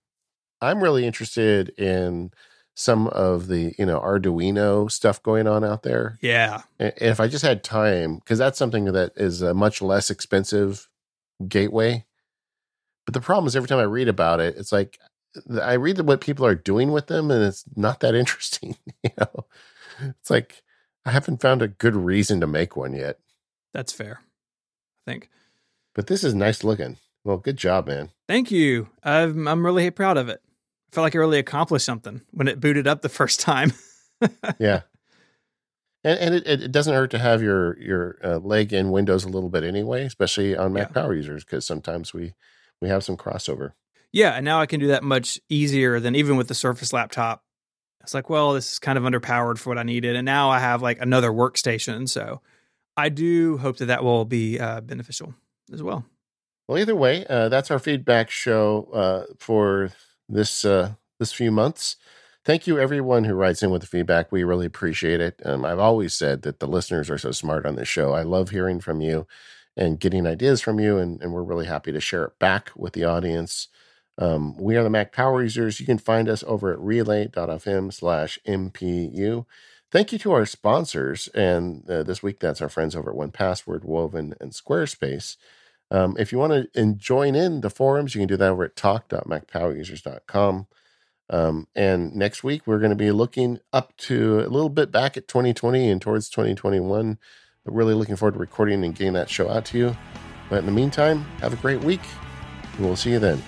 I'm really interested in some of the you know Arduino stuff going on out there. Yeah, and if I just had time, because that's something that is a much less expensive gateway. But the problem is every time I read about it, it's like I read what people are doing with them, and it's not that (laughs) interesting. You know, it's like I haven't found a good reason to make one yet. That's fair, I think. But this is nice looking. Well, good job, man. Thank you. I'm I'm really proud of it felt like I really accomplished something when it booted up the first time. (laughs) yeah. And, and it, it doesn't hurt to have your your uh, leg in Windows a little bit anyway, especially on Mac yeah. Power users, because sometimes we we have some crossover. Yeah, and now I can do that much easier than even with the Surface laptop. It's like, well, this is kind of underpowered for what I needed, and now I have like another workstation. So I do hope that that will be uh, beneficial as well. Well, either way, uh, that's our feedback show uh, for this uh, this few months. Thank you, everyone who writes in with the feedback. We really appreciate it. Um, I've always said that the listeners are so smart on this show. I love hearing from you and getting ideas from you, and, and we're really happy to share it back with the audience. Um, we are the Mac Power Users. You can find us over at relay.fm slash MPU. Thank you to our sponsors. And uh, this week, that's our friends over at 1Password, Woven, and Squarespace. Um, if you want to join in the forums, you can do that over at talk.macpowerusers.com. Um, and next week, we're going to be looking up to a little bit back at 2020 and towards 2021. But really looking forward to recording and getting that show out to you. But in the meantime, have a great week. We'll see you then.